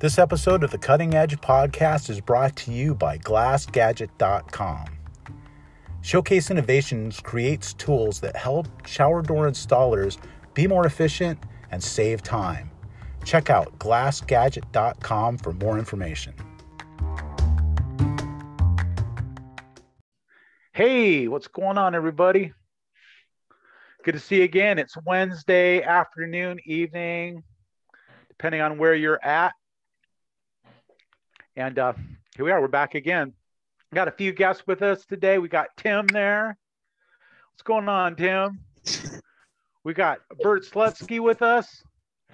This episode of the Cutting Edge podcast is brought to you by GlassGadget.com. Showcase Innovations creates tools that help shower door installers be more efficient and save time. Check out GlassGadget.com for more information. Hey, what's going on, everybody? Good to see you again. It's Wednesday afternoon, evening, depending on where you're at. And uh, here we are. We're back again. We got a few guests with us today. We got Tim there. What's going on, Tim? We got Bert Slutsky with us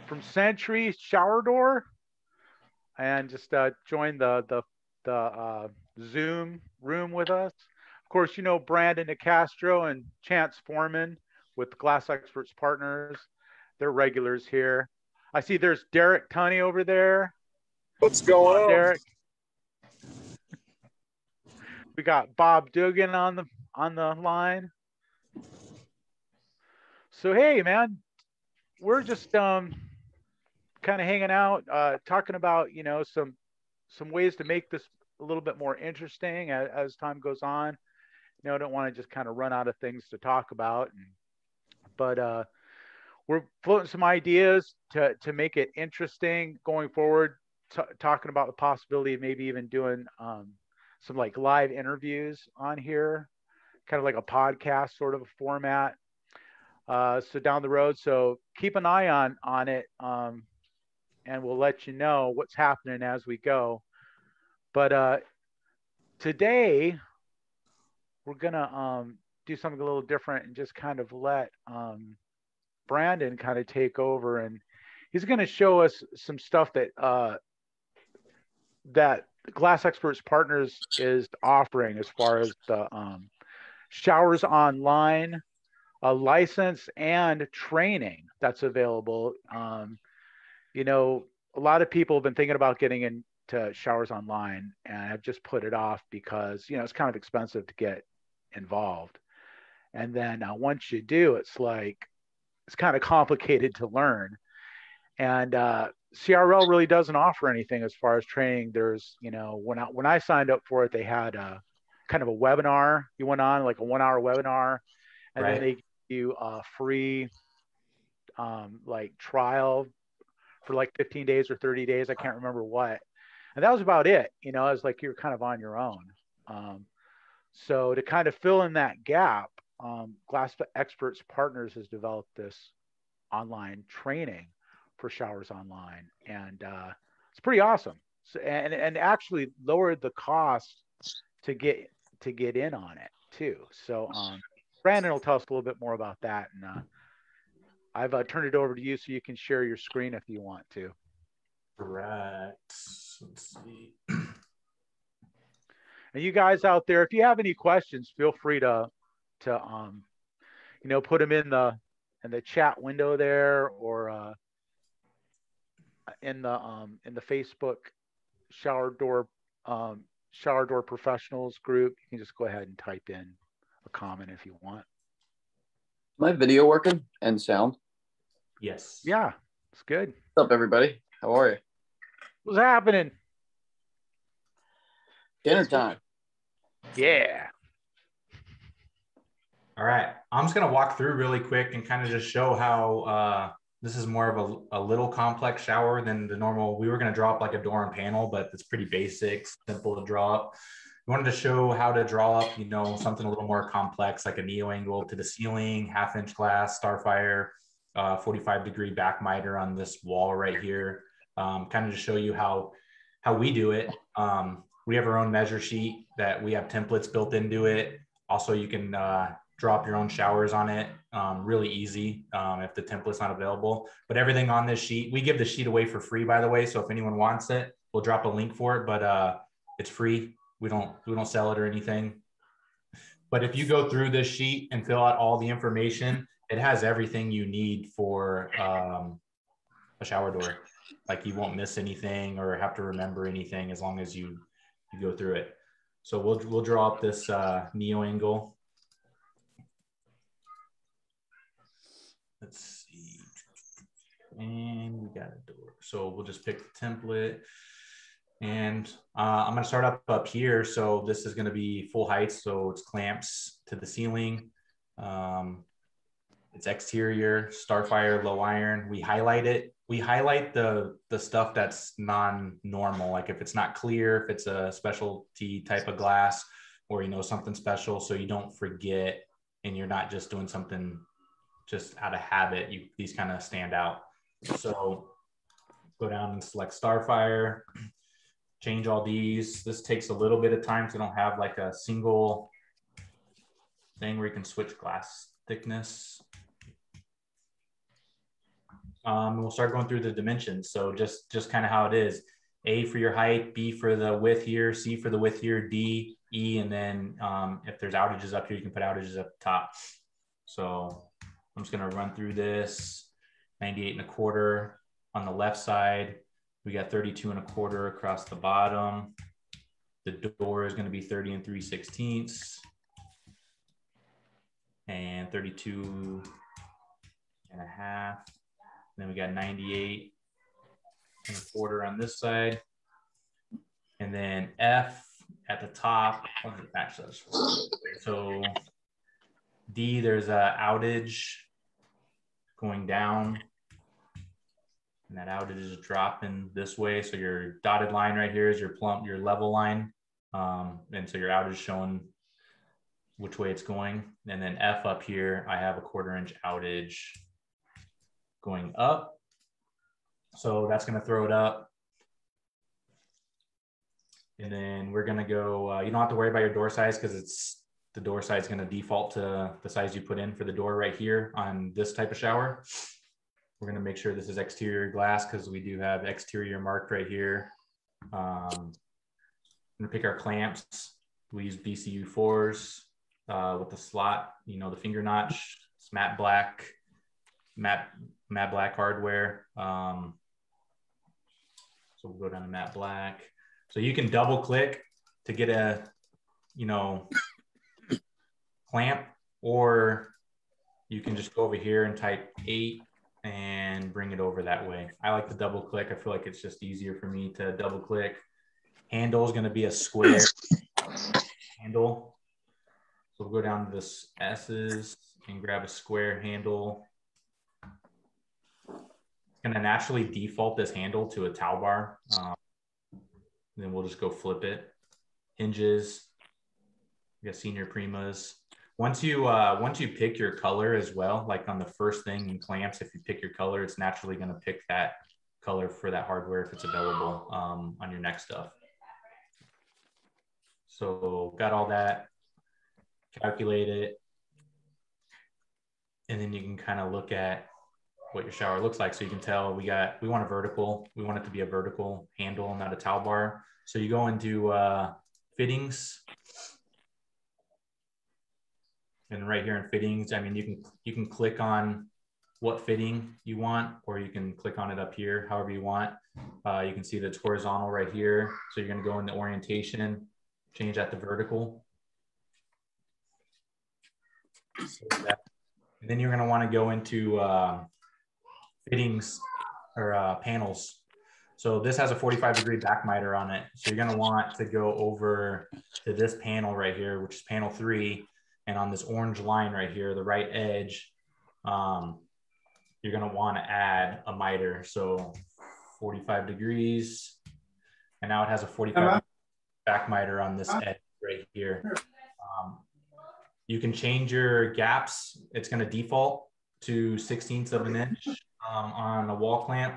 from Century Shower Door, and just uh, joined the the the uh, Zoom room with us. Of course, you know Brandon DeCastro and Chance Foreman with Glass Experts Partners. They're regulars here. I see there's Derek Tunney over there. What's going on, Derek? We got Bob Dugan on the on the line. So hey, man, we're just um kind of hanging out, uh, talking about you know some some ways to make this a little bit more interesting as, as time goes on. You know, I don't want to just kind of run out of things to talk about, and, but uh, we're floating some ideas to to make it interesting going forward. T- talking about the possibility of maybe even doing um, some like live interviews on here, kind of like a podcast sort of a format. Uh, so down the road, so keep an eye on on it, um, and we'll let you know what's happening as we go. But uh, today we're gonna um, do something a little different and just kind of let um, Brandon kind of take over, and he's gonna show us some stuff that uh, that Glass Experts Partners is offering as far as the um, showers online, a license, and training that's available. Um, you know, a lot of people have been thinking about getting into showers online and I've just put it off because, you know, it's kind of expensive to get involved. And then uh, once you do, it's like, it's kind of complicated to learn. And uh, CRL really doesn't offer anything as far as training. There's, you know, when I when I signed up for it, they had a kind of a webinar. You went on like a one hour webinar, and right. then they give you a free um, like trial for like 15 days or 30 days. I can't remember what. And that was about it. You know, it was like you're kind of on your own. Um, so to kind of fill in that gap, um, Glass Experts Partners has developed this online training for showers online, and uh, it's pretty awesome. So, and and actually lowered the cost to get to get in on it too. So um, Brandon will tell us a little bit more about that, and uh, I've uh, turned it over to you so you can share your screen if you want to. Right. Let's see. And you guys out there, if you have any questions, feel free to to um, you know, put them in the in the chat window there, or uh, in the um, in the Facebook shower door um, shower door professionals group. You can just go ahead and type in a comment if you want. My video working and sound? Yes. Yeah, it's good. What's up, everybody? How are you? What's happening? Dinner time. Yeah. All right. I'm just going to walk through really quick and kind of just show how uh, this is more of a, a little complex shower than the normal. We were going to drop like a door and panel, but it's pretty basic, simple to draw up. We wanted to show how to draw up, you know, something a little more complex, like a neo angle to the ceiling, half inch glass, starfire, uh, 45 degree back miter on this wall right here. Um, kind of to show you how how we do it. Um, we have our own measure sheet that we have templates built into it. Also, you can uh, drop your own showers on it. Um, really easy um, if the template's not available. But everything on this sheet, we give the sheet away for free, by the way. So if anyone wants it, we'll drop a link for it. But uh, it's free. We don't we don't sell it or anything. But if you go through this sheet and fill out all the information, it has everything you need for um, a shower door. Like you won't miss anything or have to remember anything as long as you you go through it. So we'll we'll draw up this uh, neo angle Let's see. And we got a door. So we'll just pick the template. And uh, I'm gonna start up up here. So this is gonna be full height. So it's clamps to the ceiling. Um, it's exterior, Starfire, low iron. We highlight it. We highlight the the stuff that's non-normal. Like if it's not clear, if it's a specialty type of glass, or you know something special, so you don't forget and you're not just doing something just out of habit. You these kind of stand out. So go down and select Starfire, change all these. This takes a little bit of time, so don't have like a single thing where you can switch glass thickness. Um, we'll start going through the dimensions. So just just kind of how it is. A for your height, B for the width here, C for the width here, D, E, and then um, if there's outages up here, you can put outages up top. So I'm just gonna run through this. 98 and a quarter on the left side. We got 32 and a quarter across the bottom. The door is gonna be 30 and 3 sixteenths and 32 and a half. And then we got 98 and a quarter on this side. And then F at the top, actually, so D, there's a outage going down. And that outage is dropping this way. So your dotted line right here is your plumb, your level line. Um, and so your outage showing which way it's going. And then F up here, I have a quarter inch outage going up. So that's going to throw it up. And then we're going to go, uh, you don't have to worry about your door size because it's the door size is going to default to the size you put in for the door right here on this type of shower. We're going to make sure this is exterior glass because we do have exterior marked right here. Um, I'm going to pick our clamps. We use BCU fours uh, with the slot, you know, the finger notch. It's matte black, matte matte black hardware. Um, so we'll go down to matte black. So you can double click to get a, you know, clamp, or you can just go over here and type eight and bring it over that way. I like to double click. I feel like it's just easier for me to double click. Handle is going to be a square handle. So we'll go down to this S's and grab a square handle. It's going to naturally default this handle to a towel bar. Um, then we'll just go flip it. Hinges. We got senior primas. Once you uh, once you pick your color as well, like on the first thing in clamps, if you pick your color, it's naturally going to pick that color for that hardware if it's available um, on your next stuff. So got all that, calculate it, and then you can kind of look at what your shower looks like. So you can tell we got, we want a vertical, we want it to be a vertical handle, not a towel bar. So you go into uh, fittings. And right here in fittings, I mean, you can, you can click on what fitting you want, or you can click on it up here, however you want. Uh, you can see that it's horizontal right here. So you're gonna go into orientation, change that to vertical. So that, and then you're gonna wanna go into uh, fittings or uh, panels. So this has a 45 degree back miter on it. So you're gonna want to go over to this panel right here, which is panel three. And on this orange line right here, the right edge, um, you're gonna wanna add a miter. So 45 degrees. And now it has a 45 back miter on this edge right here. Um, you can change your gaps. It's gonna default to 16ths of an inch um, on a wall clamp,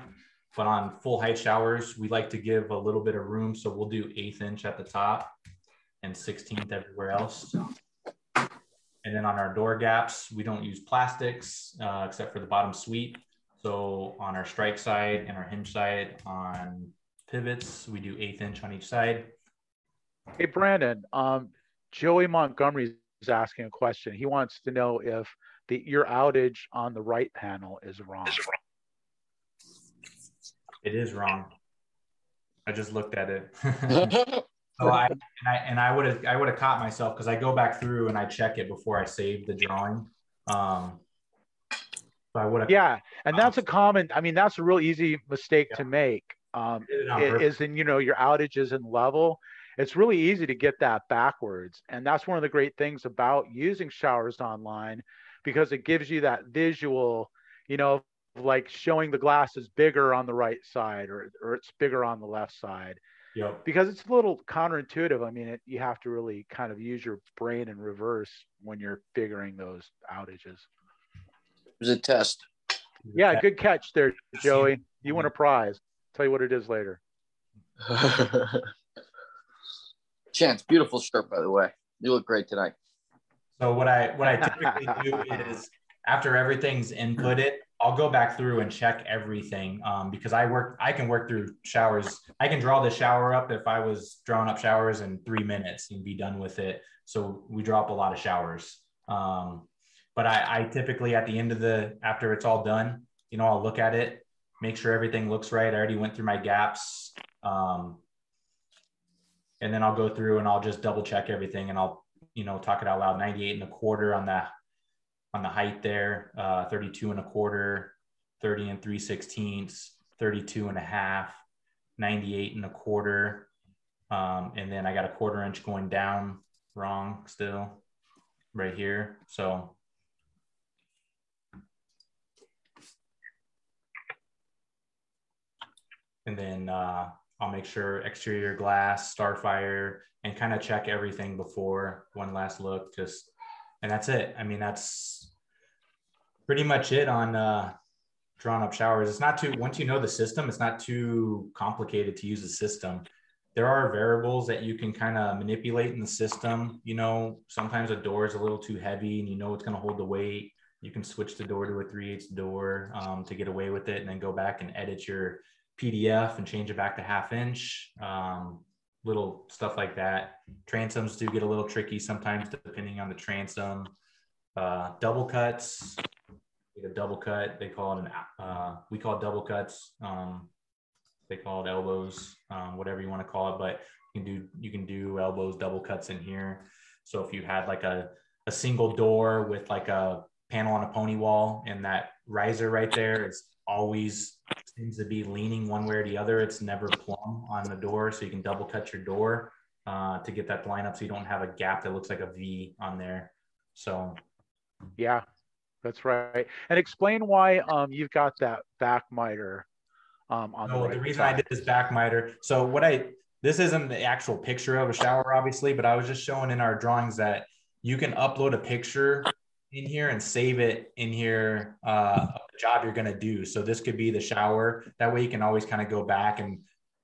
but on full height showers, we like to give a little bit of room. So we'll do eighth inch at the top and 16th everywhere else. And then on our door gaps, we don't use plastics uh, except for the bottom suite. So on our strike side and our hinge side on pivots, we do eighth inch on each side. Hey, Brandon, um, Joey Montgomery is asking a question. He wants to know if the, your outage on the right panel is wrong. It is wrong. I just looked at it. so I and I and I would have I would have caught myself because I go back through and I check it before I save the drawing. Um, So I would have. Yeah, and that's a common. I mean, that's a real easy mistake Yeah. to make. Um, it on i- purpose. is in you know your outages and level. It's really easy to get that backwards, and that's one of the great things about using showers online, because it gives you that visual, you know, like showing the glass is bigger on the right side or or it's bigger on the left side Yep. because it's a little counterintuitive. I mean, it, you have to really kind of use your brain in reverse when you're figuring those outages. It was a test. Yeah, good catch there, Joey. You win a prize. Tell you what it is later. Chance, beautiful shirt, by the way. You look great tonight. So what I what I typically do is after everything's inputted, I'll go back through and check everything um, because I work I can work through showers. I can draw the shower up if I was drawing up showers in three minutes and be done with it. So we draw up a lot of showers. Um, but I, I typically at the end of the after it's all done, you know, I'll look at it, make sure everything looks right. I already went through my gaps. Um, and then I'll go through and I'll just double check everything and I'll you know, talk it out loud, 98 and a quarter on the on the height there, uh, 32 and a quarter, 30 and 3 sixteenths, 32 and a half, 98 and a quarter. Um, and then I got a quarter inch going down wrong still right here. So and then uh, I'll make sure exterior glass, starfire, and kind of check everything before one last look. Just and that's it. I mean, that's pretty much it on uh, drawn up showers. It's not too once you know the system, it's not too complicated to use the system. There are variables that you can kind of manipulate in the system. You know, sometimes a door is a little too heavy, and you know it's going to hold the weight. You can switch the door to a 3 8 door um, to get away with it, and then go back and edit your PDF and change it back to half inch. Um, little stuff like that. Transoms do get a little tricky sometimes depending on the transom. Uh, double cuts, a double cut. They call it an. Uh, we call double cuts. Um, they call it elbows, um, whatever you want to call it. But you can do you can do elbows, double cuts in here. So if you had like a a single door with like a panel on a pony wall and that riser right there is always seems to be leaning one way or the other. It's never plumb on the door, so you can double cut your door uh, to get that line up, so you don't have a gap that looks like a V on there. So Yeah, that's right. And explain why um you've got that back miter um on no, the the, right reason I did this back miter. So what I this isn't the actual picture of a shower, obviously, but I was just showing in our drawings that you can upload a picture in here and save it in here uh, the job you're going to do. So this could be the shower. That way you can always kind of go back and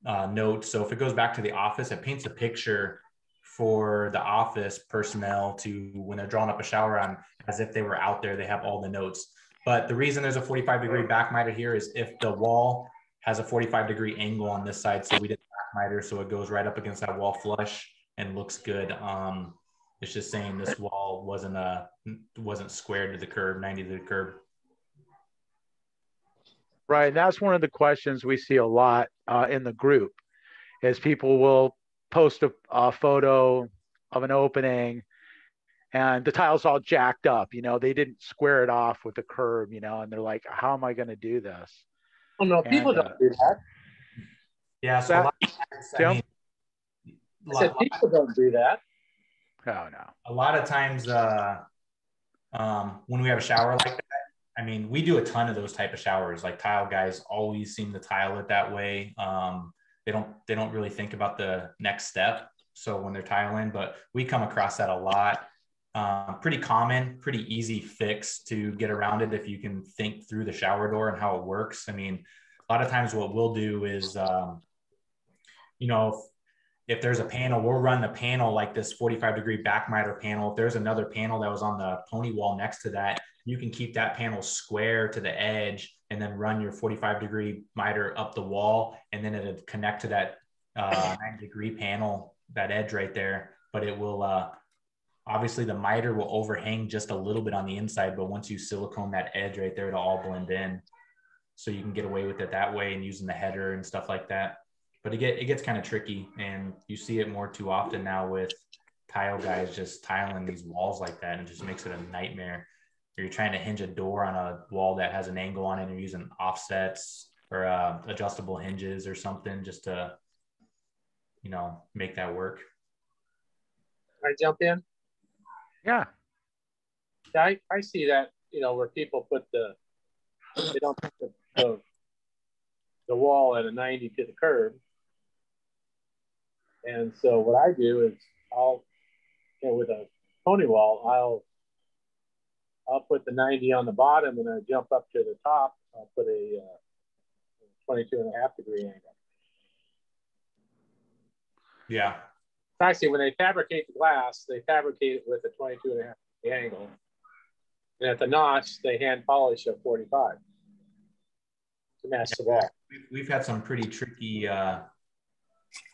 uh, note. So if it goes back to the office, it paints a picture for the office personnel to when they're drawing up a shower on as if they were out there. They have all the notes. But the reason there's a 45 degree back miter here is if the wall has a 45 degree angle on this side, so we did the back miter, so it goes right up against that wall flush and looks good. Um, it's just saying this wall wasn't a wasn't squared to the curb, 90 to the curb. Right. And that's one of the questions we see a lot uh, in the group is people will post a, a photo of an opening and the tile's all jacked up. You know, they didn't square it off with the curb, you know, and they're like, how am I going to do this? Oh no, people And, uh, don't do that. Yeah, so That- a lot of times, I Tim? mean, a I said people don't do that. Oh, no. a lot of times uh, um, when we have a shower like that, I mean, we do a ton of those type of showers. Like tile guys always seem to tile it that way. Um, they don't they don't really think about the next step. So when they're tiling, but we come across that a lot. Um, pretty common, pretty easy fix to get around it if you can think through the shower door and how it works. I mean, a lot of times what we'll do is, um, you know, if there's a panel, we'll run the panel like this 45 degree back miter panel. If there's another panel that was on the pony wall next to that, you can keep that panel square to the edge and then run your 45 degree miter up the wall. And then it'll connect to that uh, 90 degree panel, that edge right there. But it will, uh, obviously the miter will overhang just a little bit on the inside. But once you silicone that edge right there, it'll all blend in. So you can get away with it that way and using the header and stuff like that but it get it gets kind of tricky, and you see it more too often now with tile guys just tiling these walls like that, and it just makes it a nightmare. or you're trying to hinge a door on a wall that has an angle on it and you're using offsets or uh, adjustable hinges or something just to you know make that work I jump in? Yeah. Yeah, I, I see that, you know, where people put the, they don't put the, the, the wall at a 90 to the curb. And so what I do is I'll, you know, with a pony wall, I'll, I'll put the 90 on the bottom and I jump up to the top. I'll put a uh, 22 and a half degree angle. yeah Actually, when they fabricate the glass, they fabricate it with a 22 and a half degree angle. And at the notch, they hand polish a 45 to match the wall. we've, we've had some pretty tricky uh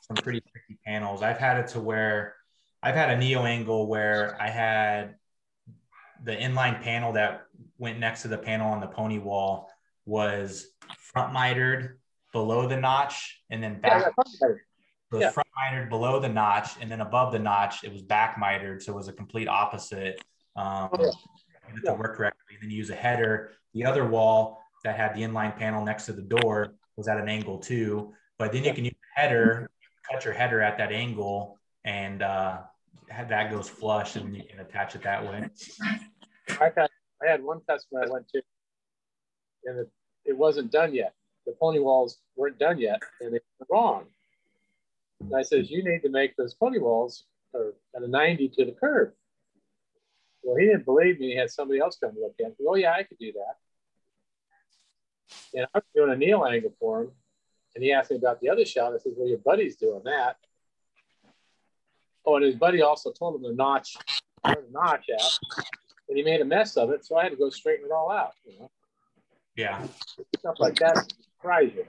some pretty tricky panels i've had it to where i've had a neo angle where i had the inline panel that went next to the panel on the pony wall was front mitered below the notch and then back it was yeah. front mitered below the notch and then above the notch it was back mitered so it was a complete opposite um Oh, yeah. to Yeah. work correctly then you use a header the other wall that had the inline panel next to the door was at an angle too but then you can use a header cut your header at that angle and uh have that goes flush and you can attach it that way I've had, I had one customer I went to, and it, it wasn't done yet. The pony walls weren't done yet, and they were wrong. And I says, you need to make those pony walls or at a 90 to the curb. Well, he didn't believe me. He had somebody else come look at it. Oh, yeah, I could do that. And I was doing a neo angle for him, and he asked me about the other shot. I said, well, your buddy's doing that. Oh, and his buddy also told him to notch, notch out and he made a mess of it. So I had to go straighten it all out. You know, yeah stuff like that surprise you.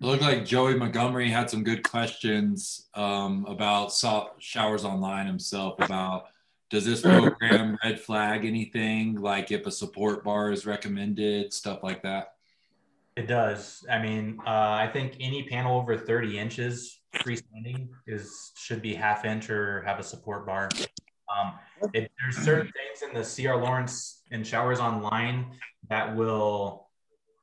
It looked like Joey Montgomery had some good questions um, about showers online himself about does this program red flag anything like if a support bar is recommended stuff like that It does. I mean, uh, I think any panel over 30 inches freestanding is should be half inch or have a support bar. Um, it, there's certain things in the CR Laurence and Showers Online that will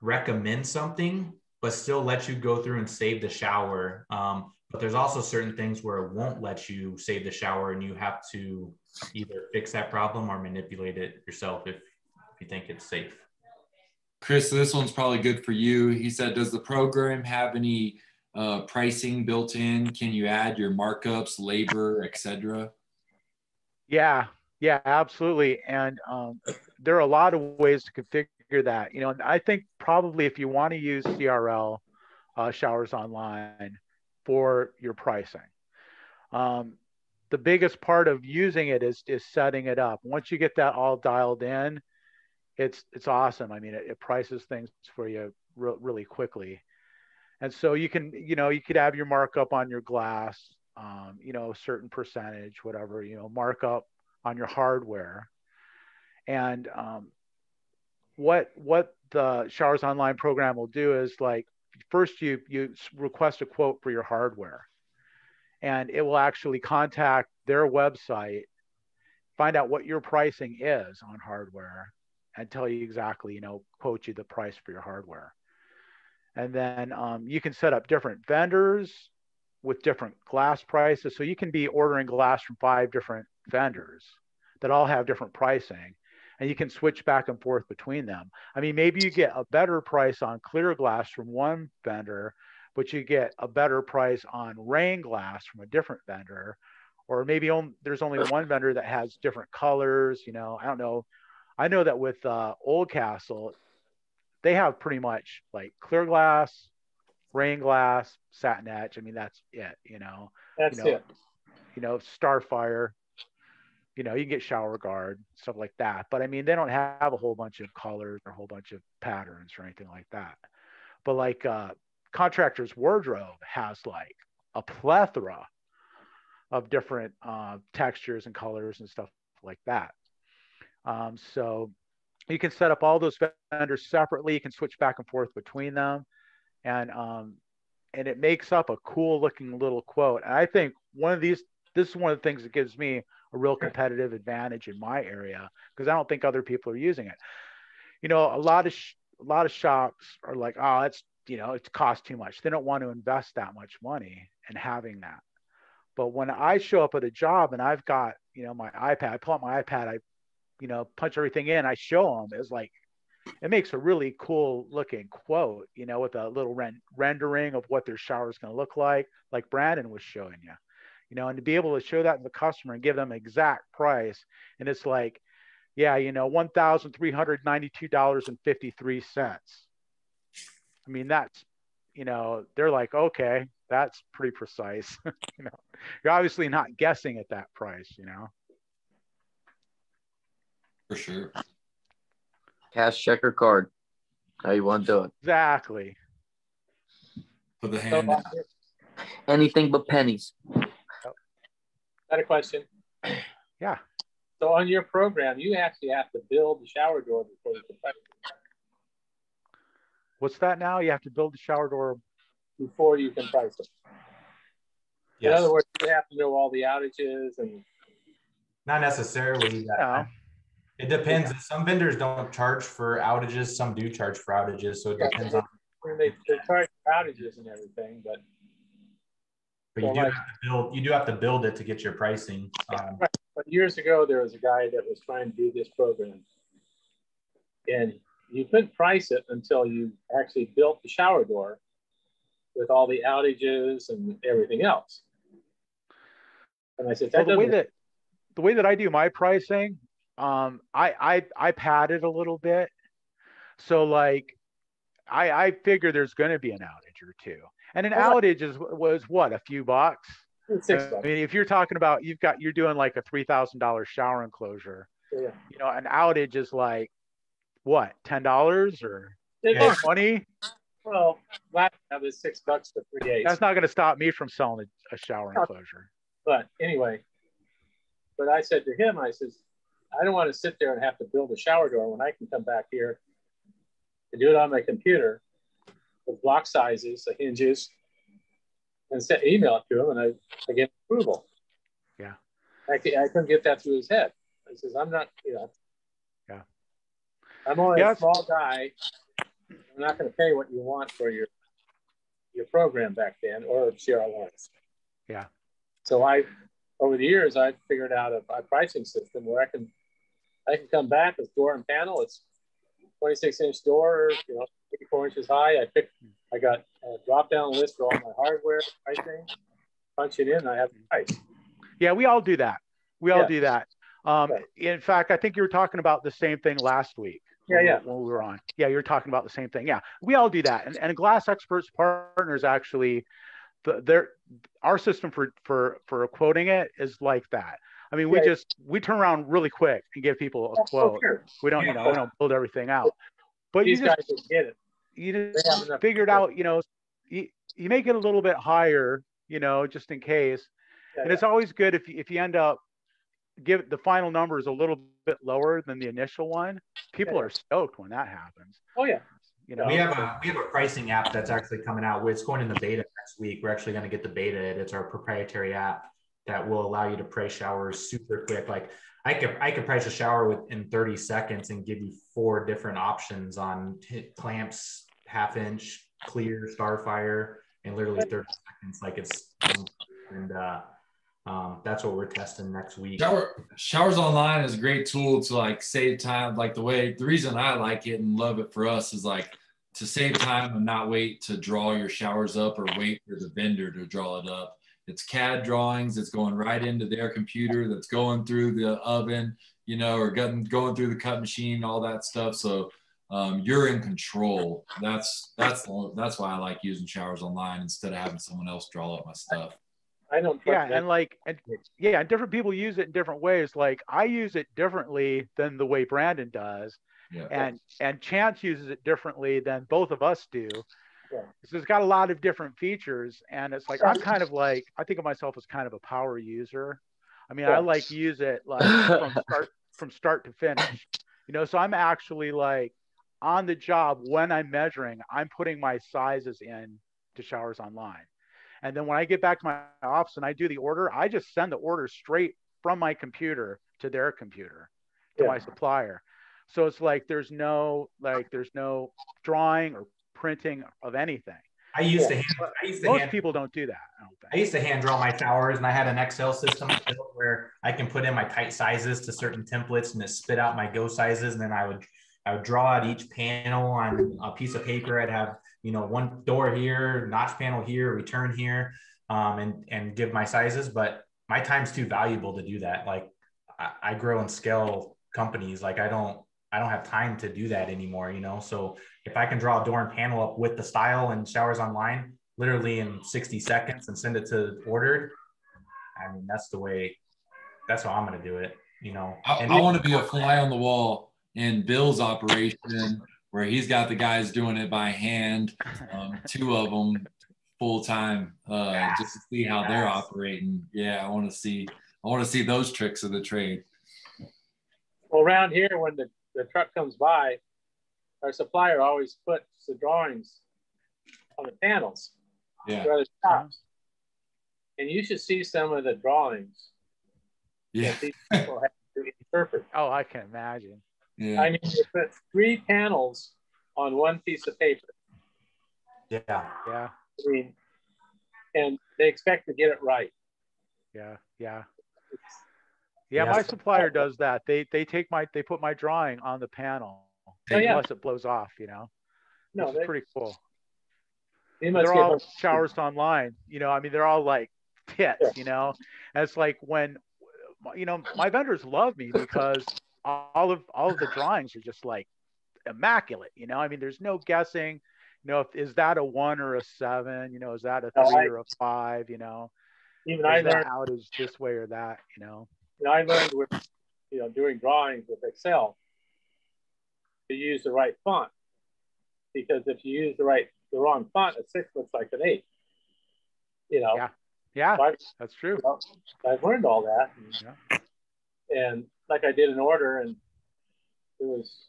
recommend something, but still let you go through and save the shower. Um, but there's also certain things where it won't let you save the shower, and you have to either fix that problem or manipulate it yourself if, if you think it's safe. Chris this one's probably good for you he said does the program have any uh, pricing built in can you add your markups labor etc Yeah, yeah, absolutely. And um, there are a lot of ways to configure that. You know, and I think probably if you want to use CRL uh, showers online for your pricing, um, the biggest part of using it is is setting it up. Once you get that all dialed in, it's it's awesome. I mean, it, it prices things for you re- really quickly. And so you can, you know, you could have your markup on your glass, um, you know, a certain percentage, whatever, you know, markup on your hardware. And um, what what the Showers Online program will do is like first you you request a quote for your hardware, and it will actually contact their website, find out what your pricing is on hardware, and tell you exactly, you know, quote you the price for your hardware. And then um, you can set up different vendors with different glass prices. So you can be ordering glass from five different vendors that all have different pricing and you can switch back and forth between them. I mean, maybe you get a better price on clear glass from one vendor, but you get a better price on rain glass from a different vendor. Or maybe on, there's only one vendor that has different colors. You know, I don't know. I know that with uh, Oldcastle, they have pretty much like clear glass, rain glass, satin etch. I mean, that's it. You know, That's you know, it. you know, Starfire. You know, you can get shower guard stuff like that. But I mean, they don't have a whole bunch of colors or a whole bunch of patterns or anything like that. But like uh, Contractor's Wardrobe has like a plethora of different uh, textures and colors and stuff like that. Um, so you can set up all those vendors separately. You can switch back and forth between them, and um, and it makes up a cool looking little quote. And I think one of these, this is one of the things that gives me a real competitive advantage in my area because I don't think other people are using it. You know, a lot of sh- a lot of shops are like, oh, it's you know, it costs too much. They don't want to invest that much money in having that. But when I show up at a job and I've got, you know, my iPad, I pull out my iPad, I, you know, punch everything in, I show them, it's like, it makes a really cool looking quote, you know, with a little ren- rendering of what their shower is going to look like, like Brandon was showing you, you know, and to be able to show that to the customer and give them exact price. And it's like, yeah, you know, $1,392.53. I mean, that's, you know, they're like, okay, that's pretty precise. you know, you're obviously not guessing at that price, you know. For sure. Cash check or card. How you want to do it? Exactly. Put the hand down. Anything but pennies. Oh. got a question. Yeah. So on your program, you actually have to build the shower door before you can price it. What's that now? You have to build the shower door. Before you can price it. In other words, you have to know all the outages and Not necessarily. Uh, yeah. It depends. Some vendors don't charge for outages. Some do charge for outages. So it Yeah. depends on. I mean, they, they charge for outages and everything, but But you Well, do like- have to build. You do have to build it to get your pricing. Um, But years ago, there was a guy that was trying to do this program. And you couldn't price it until you actually built the shower door with all the outages and everything else. And I said, Well, that the way that the way that I do my pricing, um, I I I padded a little bit. So like, I I figure there's going to be an outage or two, and an Well, outage is was what a few bucks. six I mean, if you're talking about you've got you're doing like a three thousand dollar shower enclosure, Yeah. you know, an outage is like what ten dollars or twenty. well, last time it was six bucks for three days. That's not going to stop me from selling a, a shower enclosure. But anyway, but I said to him, I says, I don't want to sit there and have to build a shower door when I can come back here and do it on my computer with block sizes, the hinges, and send email it to him, and I, I get approval. Yeah. I, I couldn't get that through his head. I says, I'm not, you know. Yeah. I'm only Yeah, a small guy. I'm not going to pay what you want for your your program back then or CR Laurence. Yeah. So I, over the years, I've figured out a, a pricing system where I can, I can come back with door and panel. It's 26 inch door, you know, 54 inches high. I pick, I got a drop down list for all my hardware pricing. Punch it in, I have the price. Yeah, we all do that. We all Yeah. do that. Um. In fact, I think you were talking about the same thing last week. Yeah, when yeah. When we were on. Yeah, you were talking about the same thing. Yeah, we all do that. And, and Glass Experts Partners actually, the, their our system for for for quoting it is like that. I mean, we Yeah. just we turn around really quick and give people a Oh, quote. sure. We don't, you know, we don't build everything out. But you just guys will get it. you They have just enough figured people. out, you know, you, you make it a little bit higher, you know, just in case. Yeah, And it's always good if you, if you end up give the final number is a little bit lower than the initial one. People Yeah. are stoked when that happens. Oh yeah. You know, we have a we have a pricing app that's actually coming out. It's going in the beta next week. We're actually going to get the beta. It's our proprietary app that will allow you to price showers super quick. Like I could I could price a shower within 30 seconds and give you four different options on clamps, half inch, clear, starfire, and literally 30 seconds. Like it's and uh, um, that's what we're testing next week. Shower showers online is a great tool to like save time. Like the way the reason I like it and love it for us is like to save time and not wait to draw your showers up or wait for the vendor to draw it up. It's CAD drawings. It's going right into their computer. That's going through the oven, you know, or going going through the cut machine, all that stuff. So um, you're in control. That's that's the, that's why I like using showers online instead of having someone else draw up my stuff. I don't. yeah, touch that. and like, and yeah, and different people use it in different ways. Like I use it differently than the way Brandon does, Yeah. and and Chance uses it differently than both of us do. Yeah. So it's got a lot of different features, and it's like I'm kind of like I think of myself as kind of a power user. I mean, Yeah. I like use it like from start from start to finish. You know, so I'm actually like on the job when I'm measuring, I'm putting my sizes in to showers online. And then when I get back to my office and I do the order, I just send the order straight from my computer to their computer to Yeah. my supplier. So it's like there's no like there's no drawing or printing of anything. I used to Yeah. hand, I used to Most hand, people don't do that. I don't I used to hand draw my towers, and I had an Excel system where I can put in my tight sizes to certain templates and it spit out my go sizes. And then I would, I would draw out each panel on a piece of paper. I'd have, you know, one door here, notch panel here, return here, um, and, and give my sizes. But my time's too valuable to do that. Like I, I grow and scale companies. Like I don't, I don't have time to do that anymore, you know? So if I can draw a door and panel up with the style and showers online, literally in 60 seconds and send it to ordered, I mean, that's the way, that's how I'm going to do it, you know? I, And I want to be a fly on the wall in Bill's operation where he's got the guys doing it by hand, um, two of them full time, uh, just to see how they're operating. Yeah, I want to see. I want to see those tricks of the trade. Well, around here, when the, the truck comes by, our supplier always puts the drawings on the panels, Yeah, or the tops. And you should see some of the drawings yeah, that these people have to interpret. Oh, I can imagine. yeah. I mean, they put three panels on one piece of paper. yeah, Yeah, I mean, and they expect to get it right. yeah, yeah. Yeah, Yes. my supplier does that. They they take my they put my drawing on the panel Oh, yeah. unless it blows off, you know. No, Which pretty cool. they get all showers online. You know, I mean, they're all like tits. Yeah. You know, and it's like when, you know, my vendors love me because all of all of the drawings are just like immaculate. You know, I mean, there's no guessing. You know, if is that a one or a seven? You know, is that a three I- or a five? You know, even I learned, outage this way or that? You know. you know, I learned with, you know, doing drawings with Excel to use the right font. Because if you use the right, the wrong font, a six looks like an eight. You know, Yeah. Yeah, So that's true. I've learned all that. Yeah. And like I did an order and it was,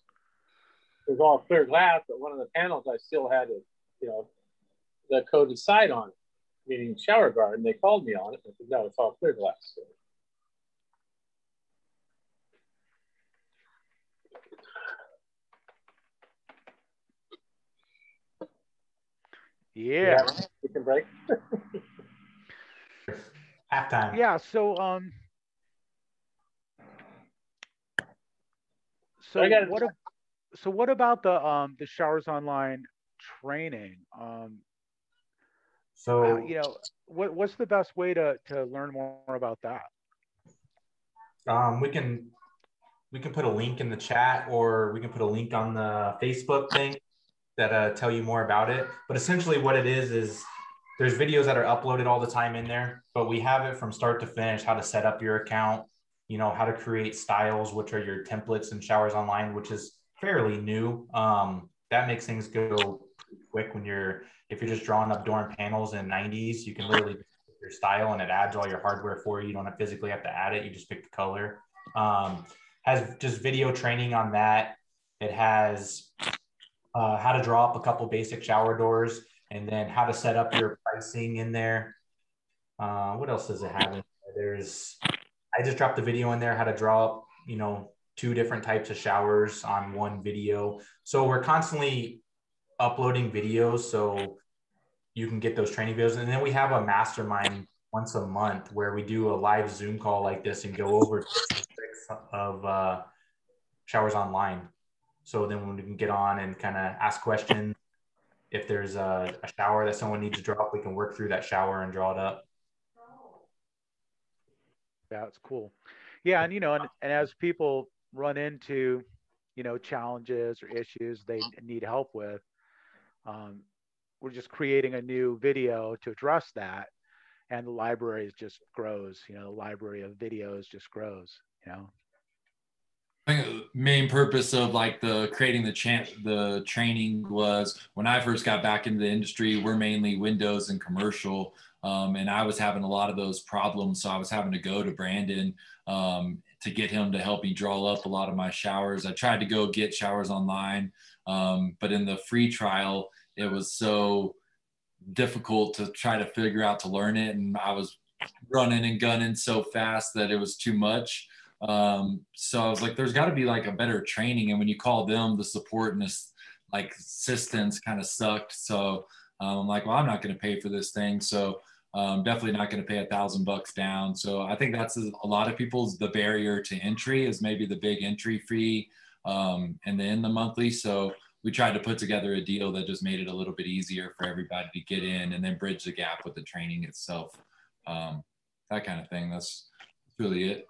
it was all clear glass, but one of the panels I still had it, you know, the coated side on it, meaning shower guard. And they called me on it. I said, no, it's all clear glass. So, Yeah. We can break. halftime. Yeah. So um. So gotta- what? ab- So what about the um the showers online training? Um, So, uh, you know, what what's the best way to to learn more about that? um, we can, we can put a link in the chat or we can put a link on the Facebook thing that uh, tell you more about it. But essentially what it is, is there's videos that are uploaded all the time in there, but we have it from start to finish, how to set up your account, you know, how to create styles, which are your templates and showers online, which is fairly new. Um, that makes things go quick when you're, if you're just drawing up and panels in 90s, you can literally your style and it adds all your hardware for you. You don't have physically have to add it. You just pick the color. Um, has just video training on that. It has uh, how to draw up a couple basic shower doors and then how to set up your pricing in there. Uh, what else does it have? In there? There's, I just dropped a video in there how to draw up, you know, two different types of showers on one video. So we're constantly uploading videos so you can get those training videos. And then we have a mastermind once a month where we do a live Zoom call like this and go over of uh, showers online. So then when we can get on and kind of ask questions, if there's a, a shower that someone needs to draw up, we can work through that shower and draw it up. It's cool. Yeah, and you know, and, and as people run into, you know, challenges or issues they need help with, um, we're just creating a new video to address that, and the library just grows. You know, the library of videos just grows. You know. The main purpose of like the creating the chan the training was when I first got back into the industry, we're mainly Windows and commercial. Um, and I was having a lot of those problems. So I was having to go to Brandon um, to get him to help me draw up a lot of my showers. I tried to go get showers online, um, but in the free trial, it was so difficult to try to figure out to learn it. And I was running and gunning so fast that it was too much. Um, so I was like, there's got to be like a better training. And when you call them, the support and this like assistance kind of sucked. So um, I'm like, well, I'm not going to pay for this thing. So um, definitely not going to pay a thousand bucks down. So I think that's a lot of people's the barrier to entry is maybe the big entry fee um, and then the monthly. So we tried to put together a deal that just made it a little bit easier for everybody to get in and then bridge the gap with the training itself. Um, that kind of thing. That's really it.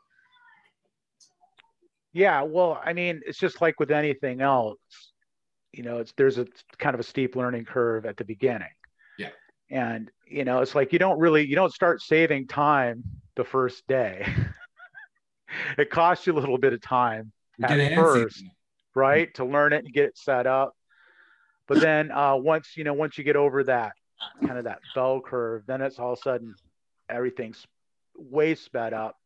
Yeah, well, I mean, it's just like with anything else. You know, it's there's a kind of a steep learning curve at the beginning. Yeah. And you know, it's like you don't really you don't start saving time the first day. it costs you a little bit of time at first, right, to learn it and get it set up. But then uh, once you know, once you get over that kind of that bell curve, then it's all of a sudden everything's way sped up.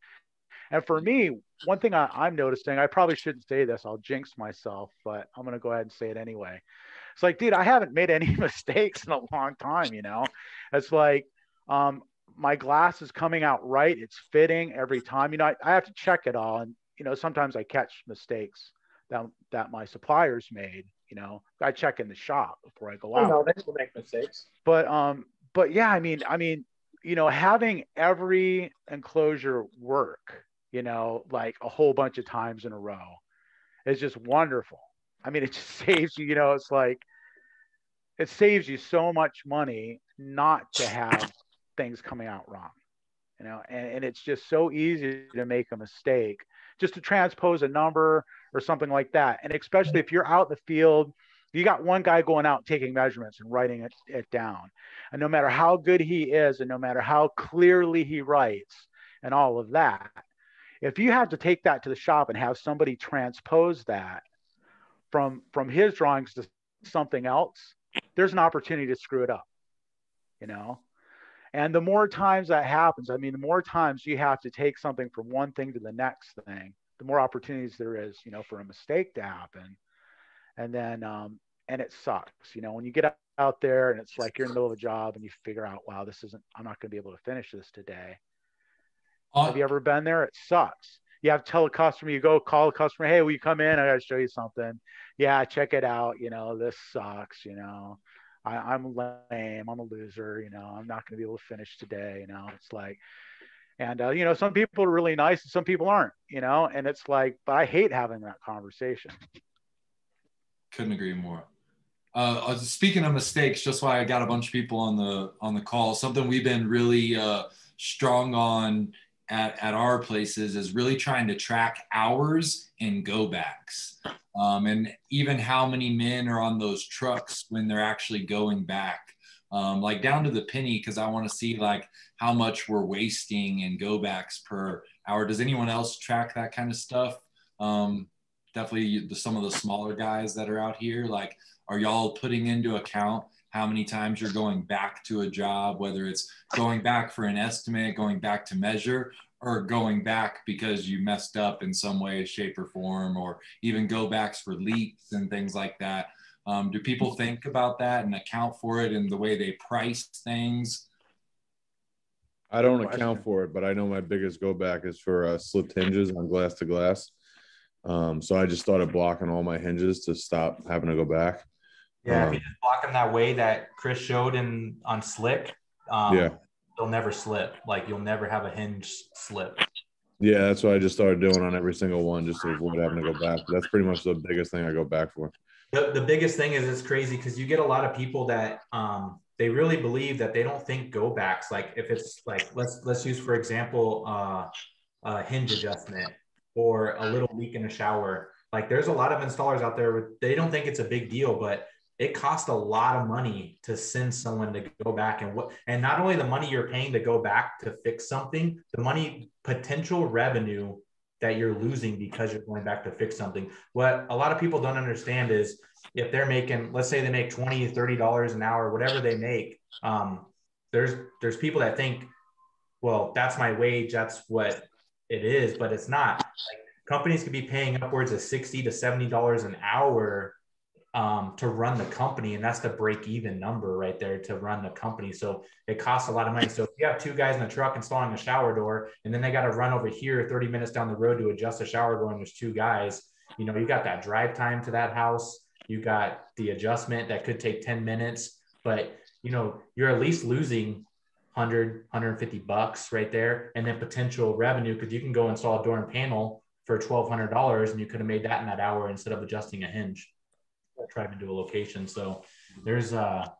And for me, one thing I, am noticing, I probably shouldn't say this, I'll jinx myself, but I'm gonna go ahead and say it anyway. It's like, dude, I haven't made any mistakes in a long time, you know. It's like um, my glass is coming out right, it's fitting every time. You know, I, I have to check it all, and you know, sometimes I catch mistakes that that my suppliers made. You know, I check in the shop before I go out. Oh, no, they will make mistakes. But um, but yeah, I mean, I mean, you know, having every enclosure work, you know, like a whole bunch of times in a row It's just wonderful. I mean, it just saves you, you know, it's like it saves you so much money not to have things coming out wrong, you know, and, and it's just so easy to make a mistake just to transpose a number or something like that. And especially if you're out in the field, you got one guy going out taking measurements and writing it, it down. And no matter how good he is, and no matter how clearly he writes and all of that, if you have to take that to the shop and have somebody transpose that from from his drawings to something else, there's an opportunity to screw it up. You know? And the more times that happens, I mean, the more times you have to take something from one thing to the next thing, the more opportunities there is, you know, for a mistake to happen. And then, um, and it sucks, you know, when you get out there and it's like you're in the middle of a job and you figure out, wow, this isn't, I'm not going to be able to finish this today. Uh, have you ever been there? It sucks. You have to tell a customer, you go call a customer, hey, will you come in? I got to show you something. Yeah, check it out. You know, this sucks, you know. I, am lame. I'm a loser. You know, I'm not going to be able to finish today. You know, it's like, and uh, you know, some people are really nice and some people aren't. You know, and it's like, but I hate having that conversation. Couldn't agree more. Uh, speaking of mistakes, just why I got a bunch of people on the on the call. Something we've been really uh, strong on at, at our places is really trying to track hours and go backs. Um, and even how many men are on those trucks when they're actually going back. Um, like down to the penny because i want to see like how much we're wasting in go backs per hour. Does anyone else track that kind of stuff? Um, definitely some of the smaller guys that are out here like are y'all putting into account how many times you're going back to a job, whether it's going back for an estimate, going back to measure, or going back because you messed up in some way, shape, or form, or even go backs for leaks and things like that. Um, do people think about that and account for it in the way they price things? I don't account for it, but I know my biggest go back is for uh, slipped hinges on glass to glass. Um, so I just started blocking all my hinges to stop having to go back. Yeah, um, if you just block them that way that Chris showed in on slick, um, yeah, they'll never slip. Like you'll never have a hinge slip. Yeah, that's what I just started doing on every single one, just to avoid having to go back. That's pretty much the biggest thing I go back for. The, the biggest thing is it's crazy because you get a lot of people that um, they really believe that they don't think go backs. Like if it's like let's let's use for example uh, a hinge adjustment or a little leak in a shower. Like there's a lot of installers out there with, they don't think it's a big deal, but it costs a lot of money to send someone to go back and what and not only the money you're paying to go back to fix something the money potential revenue that you're losing because you're going back to fix something. What a lot of people don't understand is if they're making let's say they make 20 30 dollars an hour whatever they make um, there's there's people that think well that's my wage that's what it is but it's not. Like companies could be paying upwards of 60 to 70 dollars an hour um, to run the company, and that's the break even number right there to run the company. So it costs a lot of money. So if you have two guys in the truck installing a shower door, and then they got to run over here 30 minutes down the road to adjust a shower door, and there's two guys, you know, you got that drive time to that house. You got the adjustment that could take 10 minutes, but you know, you're at least losing 100, 150 bucks right there, and then potential revenue because you can go install a door and panel for $1,200 and you could have made that in that hour instead of adjusting a hinge driving to do a location. So there's a,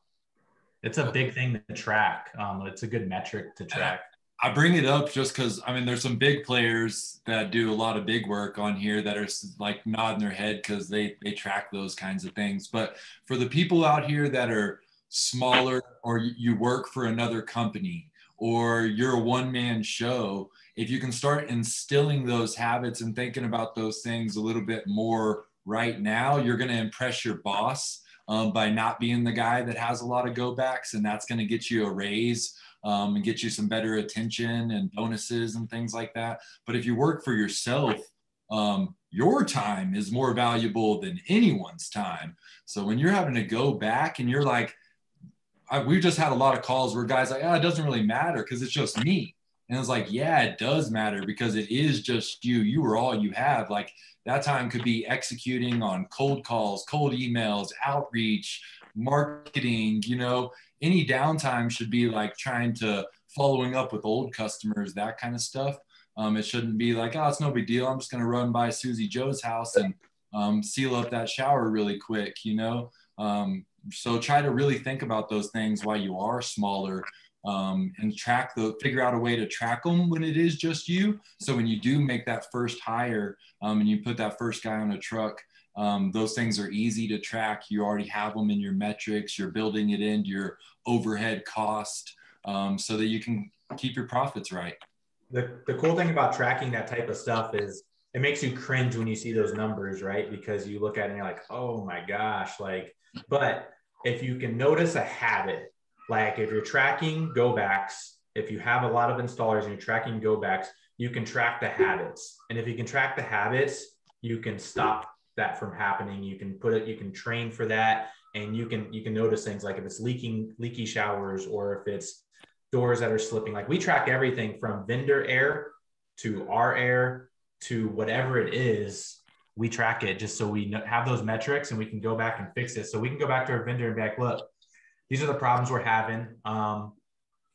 it's a big thing to track. Um, it's a good metric to track. I bring it up just because I mean, there's some big players that do a lot of big work on here that are like nodding their head because they they track those kinds of things. But for the people out here that are smaller, or you work for another company, or you're a one man show, if you can start instilling those habits and thinking about those things a little bit more right now, you're going to impress your boss um, by not being the guy that has a lot of go backs, and that's going to get you a raise. Um, and get you some better attention and bonuses and things like that. But if you work for yourself, um, your time is more valuable than anyone's time. So when you're having to go back and you're like, I, we just had a lot of calls where guys like, oh, it doesn't really matter because it's just me. And it's like, yeah, it does matter because it is just you. You are all you have. Like that time could be executing on cold calls, cold emails, outreach, marketing, you know, any downtime should be like trying to following up with old customers, that kind of stuff. Um, it shouldn't be like, oh, it's no big deal. I'm just going to run by Susie Joe's house and um, seal up that shower really quick, you know? Um, so try to really think about those things while you are smaller um, and track the figure out a way to track them when it is just you. So when you do make that first hire um, and you put that first guy on a truck, um, those things are easy to track. You already have them in your metrics. You're building it into your overhead cost um, so that you can keep your profits right. The, the cool thing about tracking that type of stuff is it makes you cringe when you see those numbers, right? Because you look at it and you're like, oh my gosh, like, but if you can notice a habit like if you're tracking go backs, if you have a lot of installers and you're tracking go backs, you can track the habits. And if you can track the habits, you can stop that from happening. You can put it, you can train for that and you can you can notice things like if it's leaking leaky showers or if it's doors that are slipping. Like we track everything from vendor air to our air to whatever it is we track it just so we have those metrics and we can go back and fix it. So we can go back to our vendor and be like, look, these are the problems we're having. Um,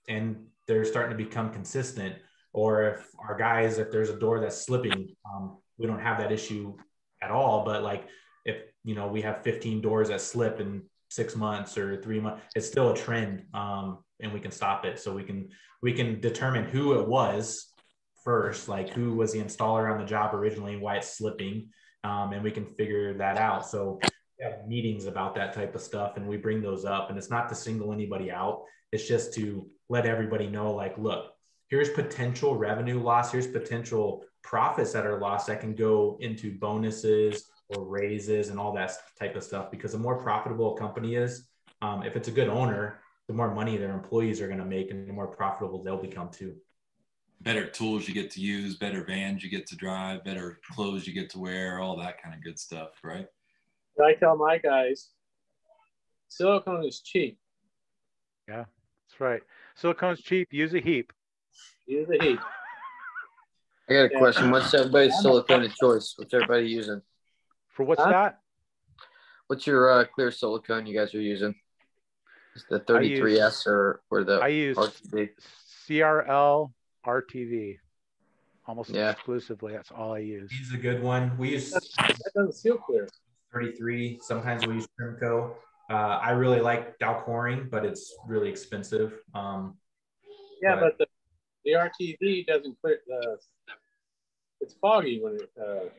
and they're starting to become consistent. Or if our guys, if there's a door that's slipping, um, we don't have that issue at all. But like if you know we have 15 doors that slip in six months or three months, it's still a trend, um, and we can stop it. So we can we can determine who it was first, like who was the installer on the job originally, why it's slipping, um, and we can figure that out. So have meetings about that type of stuff and we bring those up and it's not to single anybody out. It's just to let everybody know like look here's potential revenue loss here's potential profits that are lost that can go into bonuses or raises and all that type of stuff because the more profitable a company is um, if it's a good owner the more money their employees are going to make and the more profitable they'll become too. Better tools you get to use better vans you get to drive better clothes you get to wear all that kind of good stuff right I tell my guys, silicone is cheap. Yeah, that's right. Silicone's cheap. Use a heap. Use a heap. I got a question. What's everybody's silicone of choice? What's everybody using? For what's huh? that? What's your uh, clear silicone you guys are using? Is the 33S use, or, or the I use RTV? CRL RTV almost yeah. exclusively. That's all I use. He's a good one. We use that doesn't seal clear. 33. Sometimes we use Tremco. Uh, I really like Dow Corning, but it's really expensive. Um, yeah, but, but the, the RTV doesn't clear the. It's foggy when it. Uh,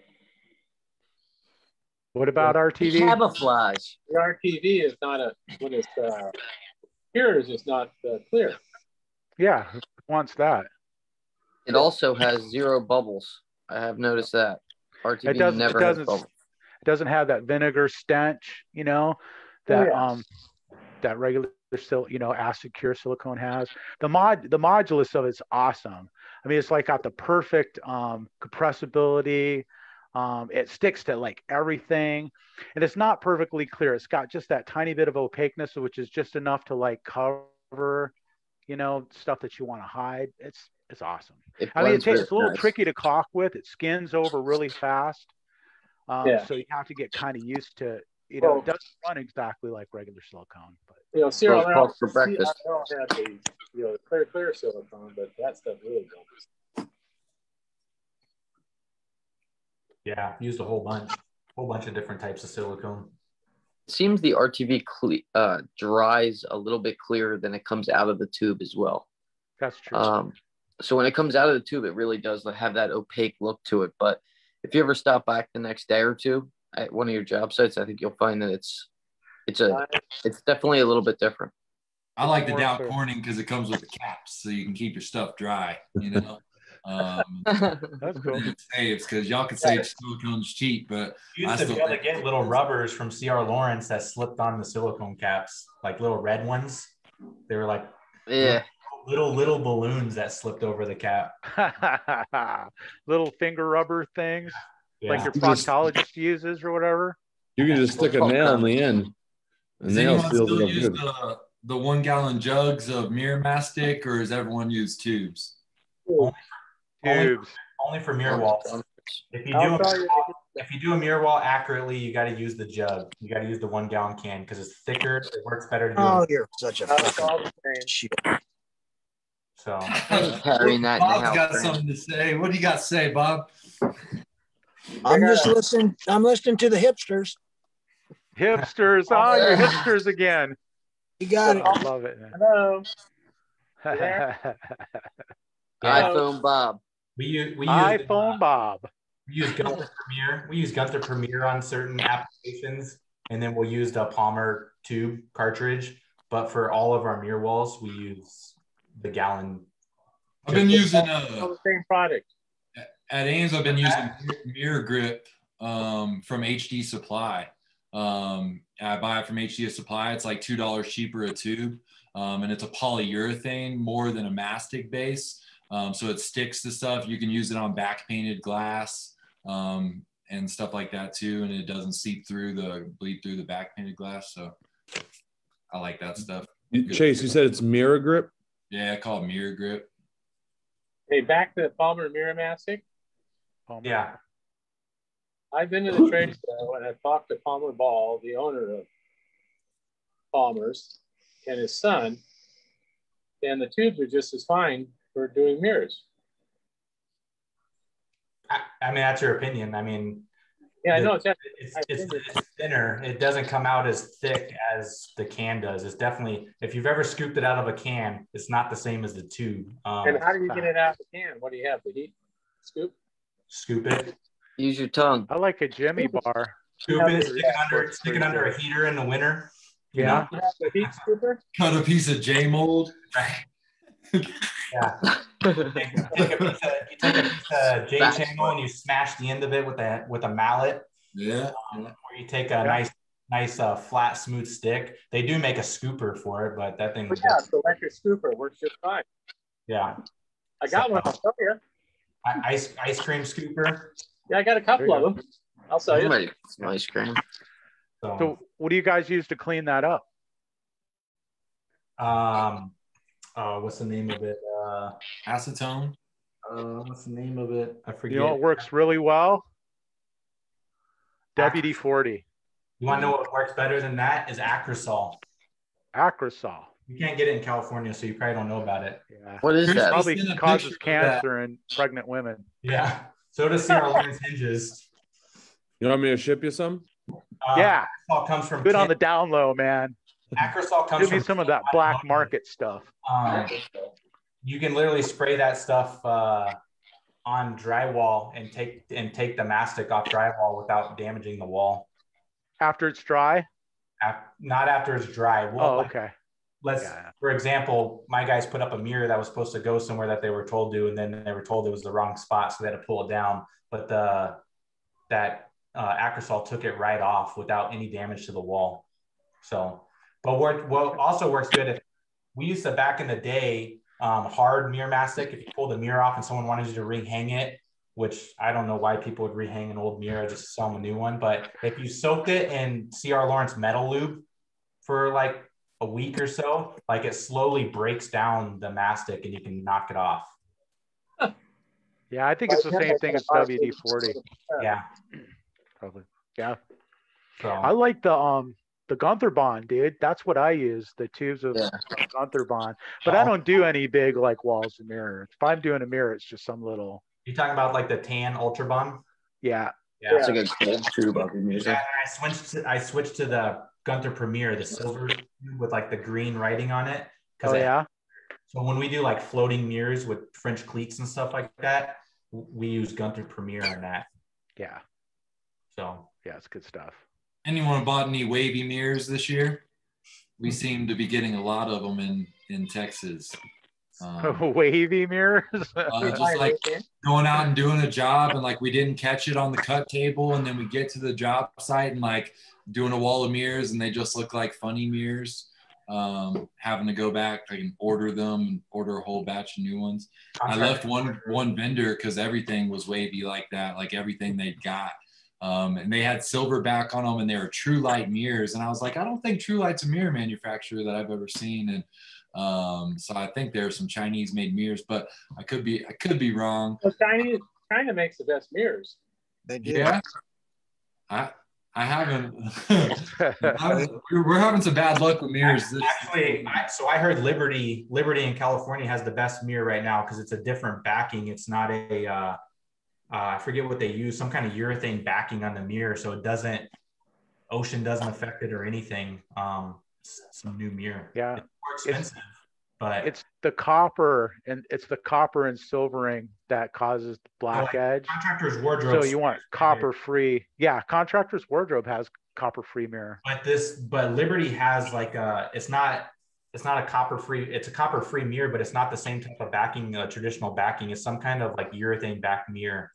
what about RTV? Camouflage. The RTV is not a when it's uh, cures, it's not uh, clear. Yeah, who wants that. It also has zero bubbles. I have noticed that. RTV it doesn't, never it doesn't, has bubbles. It doesn't have that vinegar stench, you know, that oh, um that regular still you know acid cure silicone has. The mod the modulus of it's awesome. I mean, it's like got the perfect um, compressibility. Um, it sticks to like everything, and it's not perfectly clear. It's got just that tiny bit of opaqueness, which is just enough to like cover, you know, stuff that you want to hide. It's it's awesome. It I mean, it blends takes it's a little nice. tricky to caulk with. It skins over really fast, um, Yeah. so you have to get kind of used to. You know, Well- it doesn't run exactly like regular silicone, but You know, Cyril, Well, I called for breakfast. I don't have the you know clear clear silicone, but that stuff really don't. Yeah, used a whole bunch, whole bunch of different types of silicone. seems the RTV cle- uh, dries a little bit clearer than it comes out of the tube as well. that's true. Um, so when it comes out of the tube, it really does have that opaque look to it. But if you ever stop back the next day or two at one of your job sites, I think you'll find that it's it's a it's definitely a little bit different. I like the More Dow. Corning because it comes with the caps, so you can keep your stuff dry. You know, um, that's cool. it saves because y'all can say silicone's cheap, but You I used to be able to get little rubbers from CR Laurence that slipped on the silicone caps, like little red ones. They were like yeah, little little balloons that slipped over the cap. Little finger rubber things like your You just- proctologist uses or whatever. You can just stick a nail in the end. A does nail anyone still use good. the, the one gallon jugs of Mirror Mastic, or does everyone use tubes? Only- Tubes. Only for mirror walls. If you do a mirror wall, if you do a mirror wall accurately, you got to use the jug. You got to use the one gallon can because it's thicker. It works better to do. Oh, it. you're such a fucking shit. So carrying that Bob's now, got Brandon. something to say. What do you got to say, Bob? I'm got just listening. I'm listening to the hipsters. Hipsters. Oh, you're hipsters again. You got it. I love it. Hello. man. iPhone Bob. we use we use iPhone uh, Bob. we use Gunther Premier. We use Gunther Premier on certain applications, and then we'll use the Palmer tube cartridge. But for all of our mirror walls, we use the gallon. I've been using All uh, the same product. at Ames. I've been using Mirror Grip um, from HD Supply. Um, I buy it from HD Supply. It's like two dollars cheaper a tube, um, and it's a polyurethane more than a mastic base. Um, so it sticks to stuff. You can use it on back painted glass um, and stuff like that too, and it doesn't seep through the bleed through the back painted glass. So I like that stuff. You- Chase, you said it's mirror grip. Yeah, I call it Mirror Grip. Hey, back to the Palmer Miramastic. Palmer. Yeah, I've been to the trade show and I've talked to Palmer Ball, the owner of Palmer's, and his son, and the tubes are just as fine for doing mirrors. I, I mean that's your opinion. I mean, Yeah, I know it's it's, it's, it's thinner. It doesn't come out as thick as the can does. It's definitely if you've ever scooped it out of a can, it's not the same as the tube. Um, And how do you get it out of the can? What do you have? The heat scoop? Scoop it, Use your tongue. I like a Jimmy bar. scoop it, stick it under, stick it under a heater in the winter. You Yeah. You have the heat scooper? Cut a piece of J mold. Yeah. Take, take a piece of, you take a piece of J That's channel and you smash the end of it with a with a mallet, Yeah. or you take a nice nice uh, flat smooth stick. They do make a scooper for it, but that thing, But yeah, it's the electric scooper. Works just fine. yeah, I got one. I'll sell you. Ice ice cream scooper. Yeah, I got a couple There you of them. I'll sell you. Somebody some ice cream. So, So, what do you guys use to clean that up? um, uh, what's the name of it? Uh, Acetone. uh, what's the name of it? I forget. You know, it works really well. WD 40, You want to know what works better than that? Is Acrosol. Acrosol. You can't get it in California, so you probably don't know about it. Yeah. What is Here's that? the- Probably causes picture of that. cancer in pregnant women. Yeah. So does CR Laurence hinges. You want me to ship you some? Uh, yeah, Acrosol comes from good on the down low, man. Acrosol comes Give me from some of that black market stuff. Um, you can literally spray that stuff uh, on drywall and take and take the mastic off drywall without damaging the wall. After it's dry. Af- not after it's dry. Well, Oh, okay. let's Yeah. for example, my guys put up a mirror that was supposed to go somewhere that they were told to, and then they were told it was the wrong spot, so they had to pull it down. But the that uh, Acrosol took it right off without any damage to the wall. So, but what what also works good if we used to back in the day um, hard mirror mastic. If you pull the mirror off and someone wanted you to ring hang it, which I don't know why people would rehang an old mirror, just sell them a new one. But if you soaked it in CR Laurence metal lube for like a week or so, like it slowly breaks down the mastic and you can knock it off. Yeah, I think it's the same thing as WD forty, Yeah. probably. Yeah. So I like the um the Gunther bond, dude. That's what I use. The tubes of Yeah. Gunther bond. But I don't do any big like walls and mirrors. If I'm doing a mirror, it's just some little you talking about like the tan ultra bond? yeah. Yeah. It's like a cold tube of music. Yeah, I switched to I switched to the Gunther Premier, the silver with like the green writing on it. Oh yeah. So when we do like floating mirrors with French cleats and stuff like that, we use Gunther Premier on that. Yeah. So Yeah, it's good stuff. Anyone bought any wavy mirrors this year? We seem to be getting a lot of them in in Texas. Um, Wavy mirrors. uh, just like going out and doing a job and like we didn't catch it on the cut table and then we get to the job site and like doing a wall of mirrors and they just look like funny mirrors um having to go back like and order them and order a whole batch of new ones i left one one vendor because everything was wavy like that like everything they got um, and they had silver back on them and they were true light mirrors and i was like i don't think true light's a mirror manufacturer that i've ever seen and um, so i think there are some chinese made mirrors but i could be i could be wrong Well, China, China makes the best mirrors. They do. yeah. I I haven't. I- we're, we're having some bad luck with mirrors. This, Actually, I, so I heard Liberty Liberty in California has the best mirror right now because it's a different backing. It's not a uh, uh, I forget what they use, some kind of urethane backing on the mirror, so it doesn't ocean doesn't affect it or anything. Um, some new mirror. Yeah. it's more expensive, but it's the copper and it's the copper and silvering that causes the black Oh, edge. contractor's wardrobe. So you want copper free. Yeah, contractor's wardrobe has copper free mirror. but this but liberty has like a it's not it's not a copper free it's a copper free mirror but it's not the same type of backing uh, traditional backing it's some kind of like urethane back mirror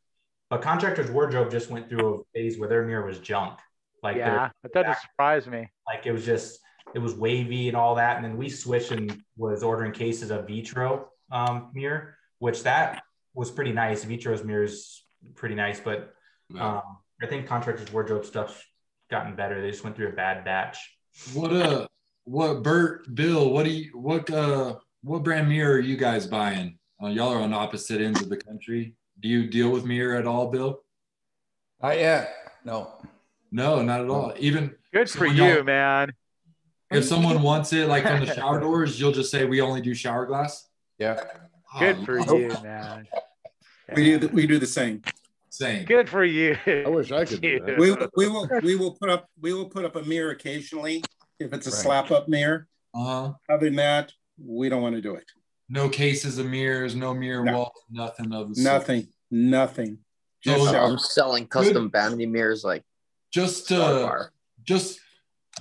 but contractors wardrobe just went through a phase where their mirror was junk. Like yeah, that doesn't surprise me. like it was just it was wavy and all that. And then we switched and was ordering cases of vitro um, mirror which that was pretty nice. Vitro's mirror is pretty nice but um, i think contractors wardrobe stuff's gotten better. They just went through a bad batch. What uh, what Bert, Bill, what do you, what uh, what brand mirror are you guys buying? Uh, y'all are on opposite ends of the country. Do you deal with mirror at all, Bill? Not yet. No. No, not at all. Even Good for you, man. if someone wants it, like from the shower doors, you'll just say we only do shower glass. Yeah. Good Oh, for Nope. you, man. We do, the- we do the same. Same. Good for you. I wish I could do that. We, we will, we will put up, we will put up a mirror occasionally if it's a Right. slap up mirror. Uh huh. Other than that, we don't want to do it. No cases of mirrors, no mirror No. walls, nothing of the sort. Nothing, nothing. So, Just shower. I'm selling custom vanity mirrors like Just uh, just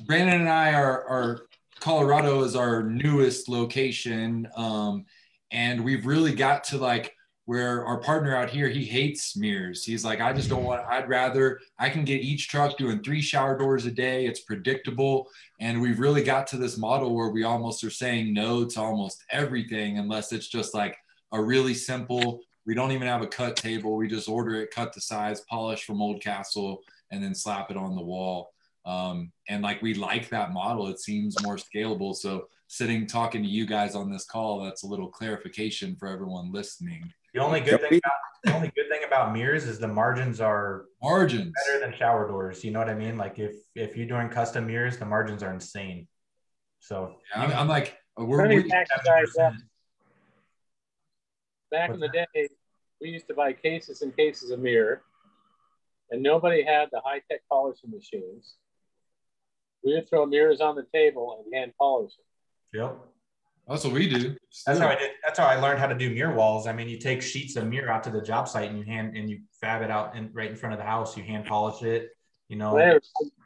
Brandon and I are are Colorado is our newest location, um, and we've really got to like where our partner out here he hates mirrors. He's like, I just don't want. I'd rather I can get each truck doing three shower doors a day. It's predictable, and we've really got to this model where we almost are saying no to almost everything unless it's just like a really simple. We don't even have a cut table. We just order it, cut the size, polish from Old Castle, and then slap it on the wall. Um, and like we like that model. It seems more scalable. So sitting talking to you guys on this call, that's a little clarification for everyone listening. The only good thing about the only good thing about mirrors is the margins are Margins. better than shower doors. You know what I mean? Like if if you're doing custom mirrors, the margins are insane. So I'm, I'm like, uh, we're, we, back you guys up. 70%. Back in the day, we used to buy cases and cases of mirror, and nobody had the high tech polishing machines. We would throw mirrors on the table and hand polish them. Yep. That's what we do. That's how I did. That's how I learned how to do mirror walls. I mean, you take sheets of mirror out to the job site and you hand and you fab it out in, right in front of the house. You hand polish it. You know. We never,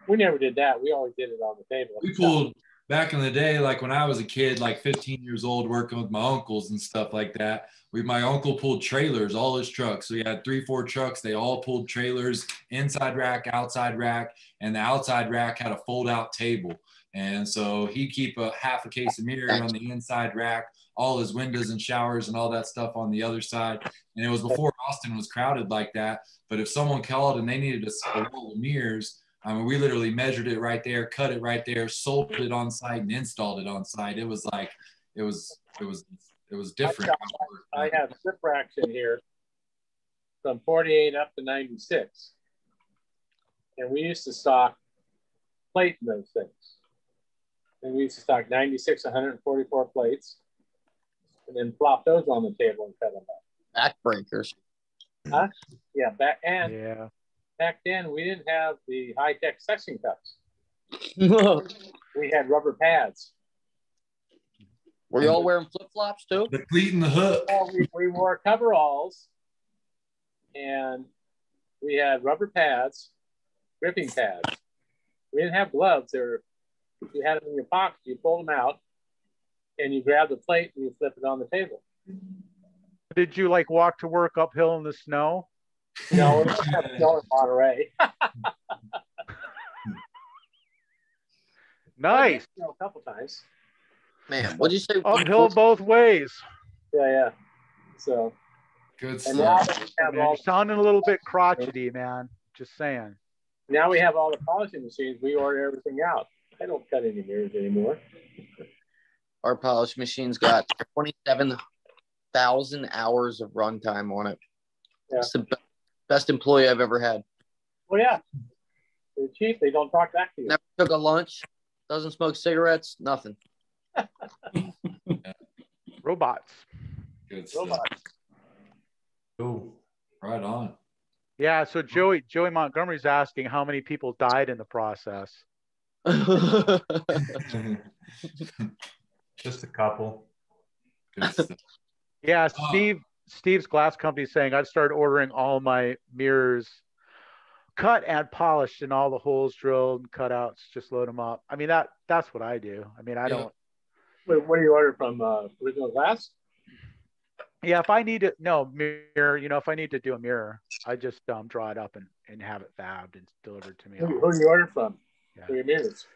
we never did that. We always did it on the table. we pulled back in the day, like when I was a kid, like 15 years old, working with my uncles and stuff like that. We, my uncle pulled trailers, all his trucks. So he had three, four trucks. They all pulled trailers, inside rack, outside rack, and the outside rack had a fold-out table. And so he'd keep a half a case of mirror on the inside rack, all his windows and showers and all that stuff on the other side. And it was before Austin was crowded like that. But if someone called and they needed a, roll of mirrors, I mean, we literally measured it right there, cut it right there, sold it on site, and installed it on site. It was like, it was, it was, it was different. I have zip racks in here from 48 up to 96. And we used to stock plate in those things. And we used to stock 96, 144 plates, and then flop those on the table and cut them up. Backbreakers. Huh? Yeah, back and Yeah. back then we didn't have the high tech section cups. We had rubber pads. Were you all wearing flip flops too? The cleat and the hook. Well, we, we wore coveralls, and we had rubber pads, gripping pads. We didn't have gloves. They were, you had them in your pocket. You pull them out, and you grab the plate and you flip it on the table. Did you like walk to work uphill in the snow? No, we don't have snow in Monterey. Nice. A couple times. Man, what'd you say? Uphill both ways. Yeah, yeah. So, Good and now stuff. Man, you're sounding a little bit crotchety, man. Just saying. now we have all the polishing machines. We order everything out. I don't cut any mirrors anymore. Our polish machine's got 27,000 hours of runtime on it. Yeah. It's the be- best employee I've ever had. Well, yeah, they're cheap. They don't talk back to you. Never took a lunch, doesn't smoke cigarettes, nothing. Robots. Good stuff. Robots. Ooh. Right on. Yeah. So Joey Joey Montgomery's asking how many people died in the process. Just a couple. Good stuff. Yeah, Oh. Steve Steve's glass company saying I've started ordering all my mirrors cut and polished and all the holes drilled and cutouts, just load them up. I mean that that's what I do. I mean I Yeah. don't Wait, what do you order from uh, Original Glass? yeah, if I need to no mirror, you know, if I need to do a mirror, I just um draw it up and, and have it fabbed and delivered to me. Who, who do you order from Yeah. for your mirrors?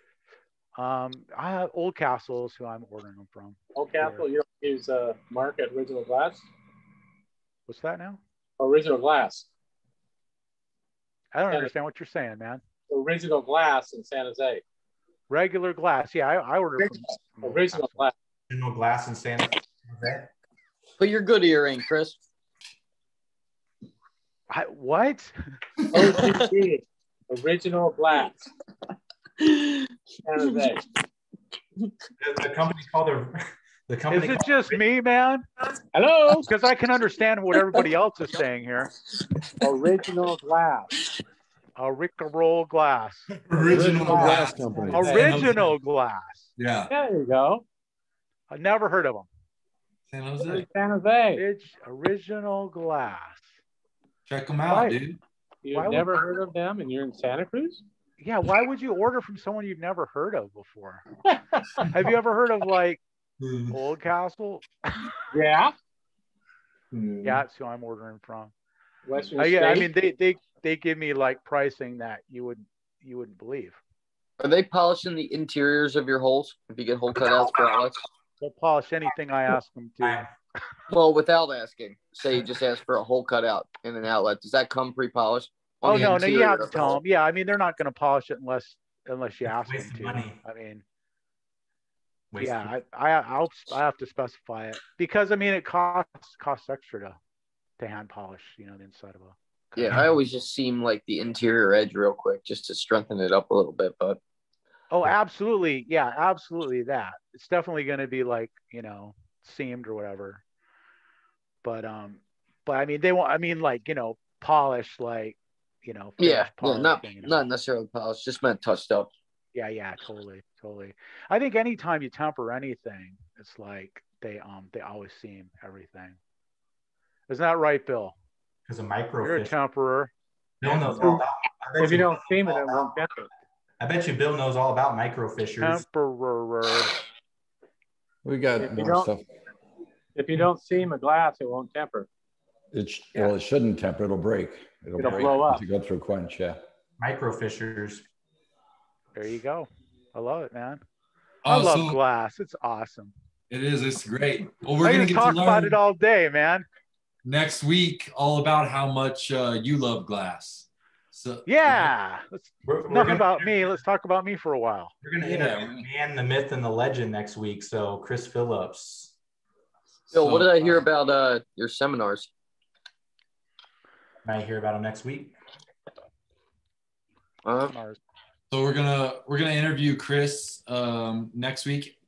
Um I have Old Castles who I'm ordering them from. Old Castle. You don't use uh, Mark at Original Glass? What's that now? Original Glass. I don't Yeah. understand what you're saying, man. Original Glass in San Jose. Regular glass. Yeah, I, I order from, from Original Glass. Original glass and San Jose. Put your good ear in, Chris. I, what? OGG. Original Glass. San Jose. The, the company's called the company. Is it just me, man? Hello. Because I can understand what everybody else is saying here. Original Glass. A Roll glass. Original Glass Company. Original glass. Yeah. There you go. I never heard of them. San Jose. San Jose. It's original glass. Check them out, Right. dude. You've Why would- never heard of them and you're in Santa Cruz? Yeah, why would you order from someone you've never heard of before? Have you ever heard of like Old Castle? Yeah. Yeah, that's who I'm ordering from. Western Uh, yeah, I mean they, they they give me like pricing that you would you wouldn't believe. Are they polishing the interiors of your holes if you get hole cutouts for outlets? They'll polish anything I ask them to. Well, without asking, say you just ask for a hole cutout in an outlet. Does that come pre-polished? On Oh the no, no, you have to tell them. Yeah, I mean they're not going to polish it unless unless you ask waste them to. money. I mean, Waste yeah, of- I, I I'll I have to specify it because I mean it costs costs extra to to hand polish, you know, the inside of a. Yeah, I always just seam like the interior edge real quick just to strengthen it up a little bit. But Oh, absolutely, yeah, absolutely that. It's definitely going to be like you know seamed or whatever. But um, but I mean they want. I mean like you know polish like you know. yeah, finished yeah not you know. not necessarily polished, just meant touched up. Yeah, yeah, totally, totally. I think anytime you temper anything, it's like they um they always seam everything. Isn't that right, Bill? Because of You're a microfish. temperer. Bill knows all about. If you don't seam it, it won't temper. I bet you Bill knows all about microfissures. Temperer. We got If more stuff. If you don't seam a glass, it won't temper. It's sh- well, it shouldn't temper. It'll break. It'll break blow up. To go through quench, yeah. Microfissures. There you go. I love it, man. I Oh, love so glass. It's awesome. it is. It's great. Well, we're gonna talk about it all day, man. next week all about how much uh, you love glass. So Yeah. Let's We're, we're enough about me. Let's talk about me for a while. we're gonna Yeah. interview the man, the myth, and the legend next week. So Chris Phillips. Bill, what did I hear uh, about uh, your seminars? Might hear about him next week. Uh, So we're gonna we're gonna interview Chris um, next week.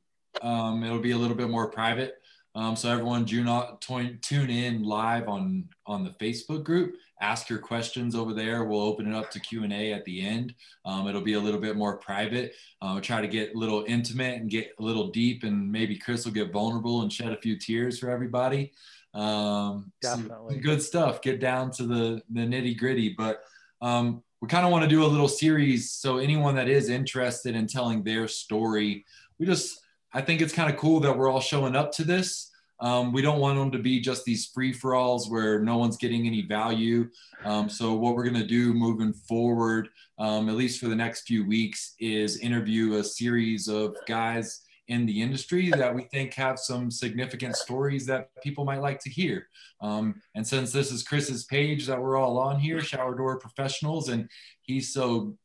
Um, it'll be a little bit more private. Um, so everyone, do not tune tune in live on on the Facebook group. Ask your questions over there. We'll open it up to Q and A at the end. Um, it'll be a little bit more private. Uh, we'll try to get a little intimate and get a little deep, and maybe Chris will get vulnerable and shed a few tears for everybody. Um, Definitely. good stuff. Get down to the the nitty gritty, but um, we kind of want to do a little series. So anyone that is interested in telling their story, we just I think it's kind of cool that we're all showing up to this. Um, we don't want them to be just these free for alls where no one's getting any value. Um, so what we're going to do moving forward, um, at least for the next few weeks, is interview a series of guys in the industry that we think have some significant stories that people might like to hear. Um, and since this is Chris's page that we're all on here, Shower Door Professionals, and he's so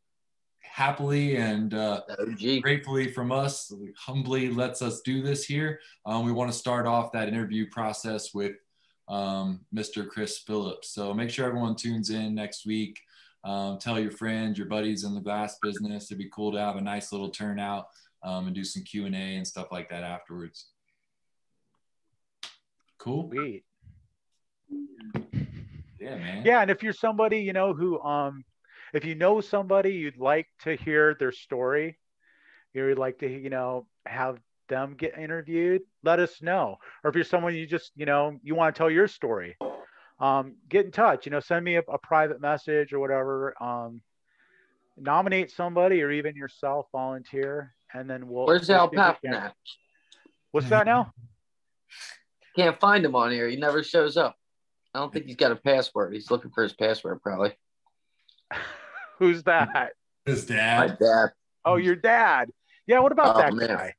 happily and uh, gratefully from us, humbly lets us do this here. Um, we want to start off that interview process with um, Mr. Chris Phillips. So make sure everyone tunes in next week. Um, tell your friends, your buddies in the glass business. It'd be cool to have a nice little turnout um, and do some Q and A and stuff like that afterwards. Cool. Sweet. Yeah, man. Yeah, and if you're somebody, you know, who um if you know somebody you'd like to hear their story, you'd like to, you know, have them get interviewed, let us know. Or if you're someone you just, you know, you want to tell your story, um, get in touch, you know, send me a, a private message or whatever. Um, nominate somebody or even yourself, volunteer, and then we'll Where's we'll Al see if we can- Papanak? What's that now? Can't find him on here. He never shows up. I don't think he's got a password. He's looking for his password, probably. Who's that? His dad. My dad. dad. Oh, your dad. Yeah, what about Oh, that man. guy?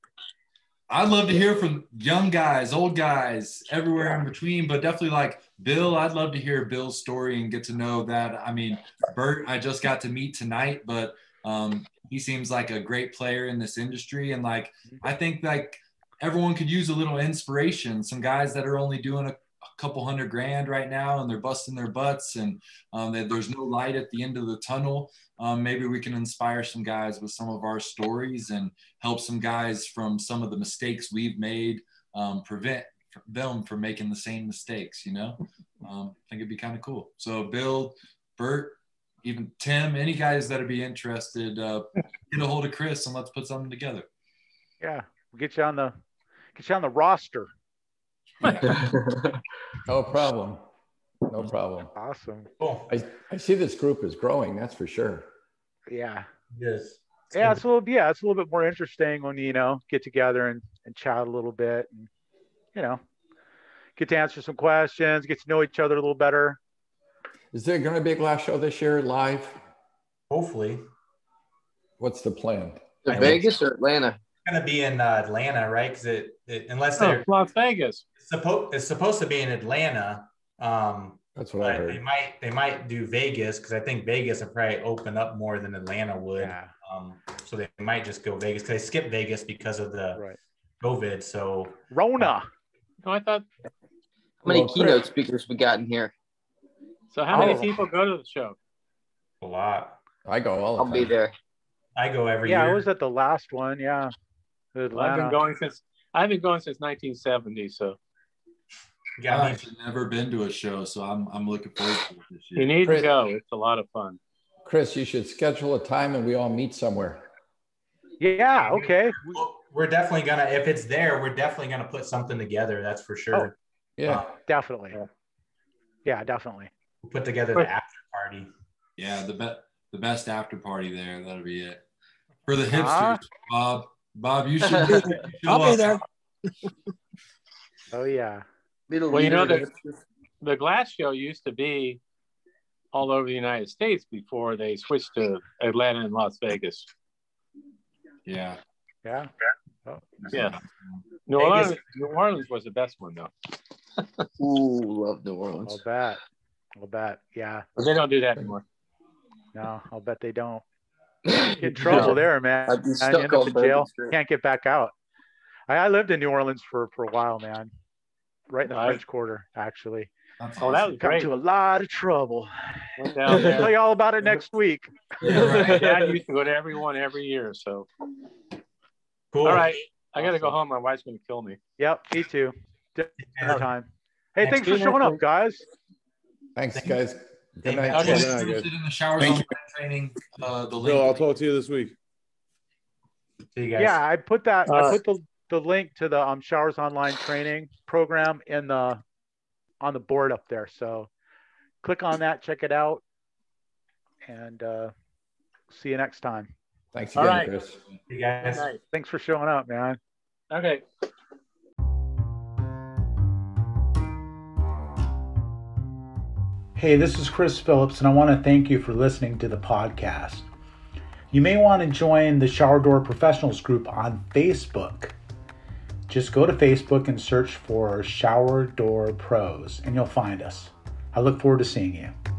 I'd love to hear from young guys, old guys, everywhere in between, but definitely like Bill. I'd love to hear Bill's story and get to know that. I mean, Bert, I just got to meet tonight, but um, he seems like a great player in this industry. And like, I think like everyone could use a little inspiration. Some guys that are only doing a, a couple hundred grand right now and they're busting their butts and um, there's no light at the end of the tunnel. Um, maybe we can inspire some guys with some of our stories and help some guys from some of the mistakes we've made um, prevent them from making the same mistakes you know um, i think it'd be kind of cool so bill bert even tim any guys that'd be interested uh, get a hold of chris and let's put something together Yeah, we'll get you on the get you on the roster. No problem. No problem. Awesome. Cool. I, I see this group is growing, that's for sure. Yeah. Yes. Yeah, it's a little yeah, it's a little bit more interesting when you know get together and, and chat a little bit and you know get to answer some questions, get to know each other a little better. Is there going to be a glass show this year live? Hopefully, What's the plan? To Vegas or Atlanta? it's gonna be in uh, Atlanta, right? Because it, it unless Oh, they're Las Vegas. supposed it's supposed to be in Atlanta. Um, That's what I but they heard. might they might do Vegas because I think Vegas would probably open up more than Atlanta would. Yeah. Um, so they might just go Vegas because they skipped Vegas because of the Right. COVID. So Rona. No, I thought. How many Well, Chris- keynote speakers we got in here? So how many Oh. people go to the show? a lot. I go all the I'll time. be there. I go every Yeah, year. I was at the last one. Yeah. I've been going since I've been going since 1970. So You got i've never been to a show so i'm, I'm looking forward to it this you need Chris- to go. It's a lot of fun. Chris, you should schedule a time and we all meet somewhere. Yeah, okay. We're definitely gonna if it's there, we're definitely gonna put something together. That's for sure. Yeah. Uh, Definitely. Yeah, definitely. we'll put together the after party. yeah the best the best after party there that'll be it for the hipsters bob bob you should, you should I'll be there. Oh yeah. Be Well, you know leader. that the glass show used to be all over the United States before they switched to Atlanta and Las Vegas. Yeah. Yeah. Oh, Yeah. New Vegas. Orleans, New Orleans was the best one though. Ooh, love New Orleans. I'll bet. I'll bet. Yeah. But they don't do that anymore. No, I'll bet they don't. Get in trouble there, man. I'd be stuck you end up in jail. Street. Can't get back out. I, I lived in New Orleans for, for a while, man. Right in the I- French Quarter, actually. That's Oh, that was great. Got great. into a lot of trouble. Went I'll tell you all about it next week. Yeah, right. Dad used to go to every one every year. So Cool. all right, I gotta go home. My wife's gonna kill me. Yep, me too. Dinner time. Hey, Next thanks for showing up, guys. Thanks, guys. Good night. Okay. Good night, you're guys. interested in the showers Thank online training, uh, the Bill, I'll talk to you this week. See you guys. Yeah, I put that. I Uh, put the the link to the um showers online training program in the on the board up there. So click on that, check it out, and uh, see you next time. Thanks again, right. Chris. See you guys. Thanks for showing up, man. Okay. Hey, this is Chris Phillips, and I want to thank you for listening to the podcast. You may want to join the Shower Door Professionals group on Facebook. Just go to Facebook and search for Shower Door Pros, and you'll find us. I look forward to seeing you.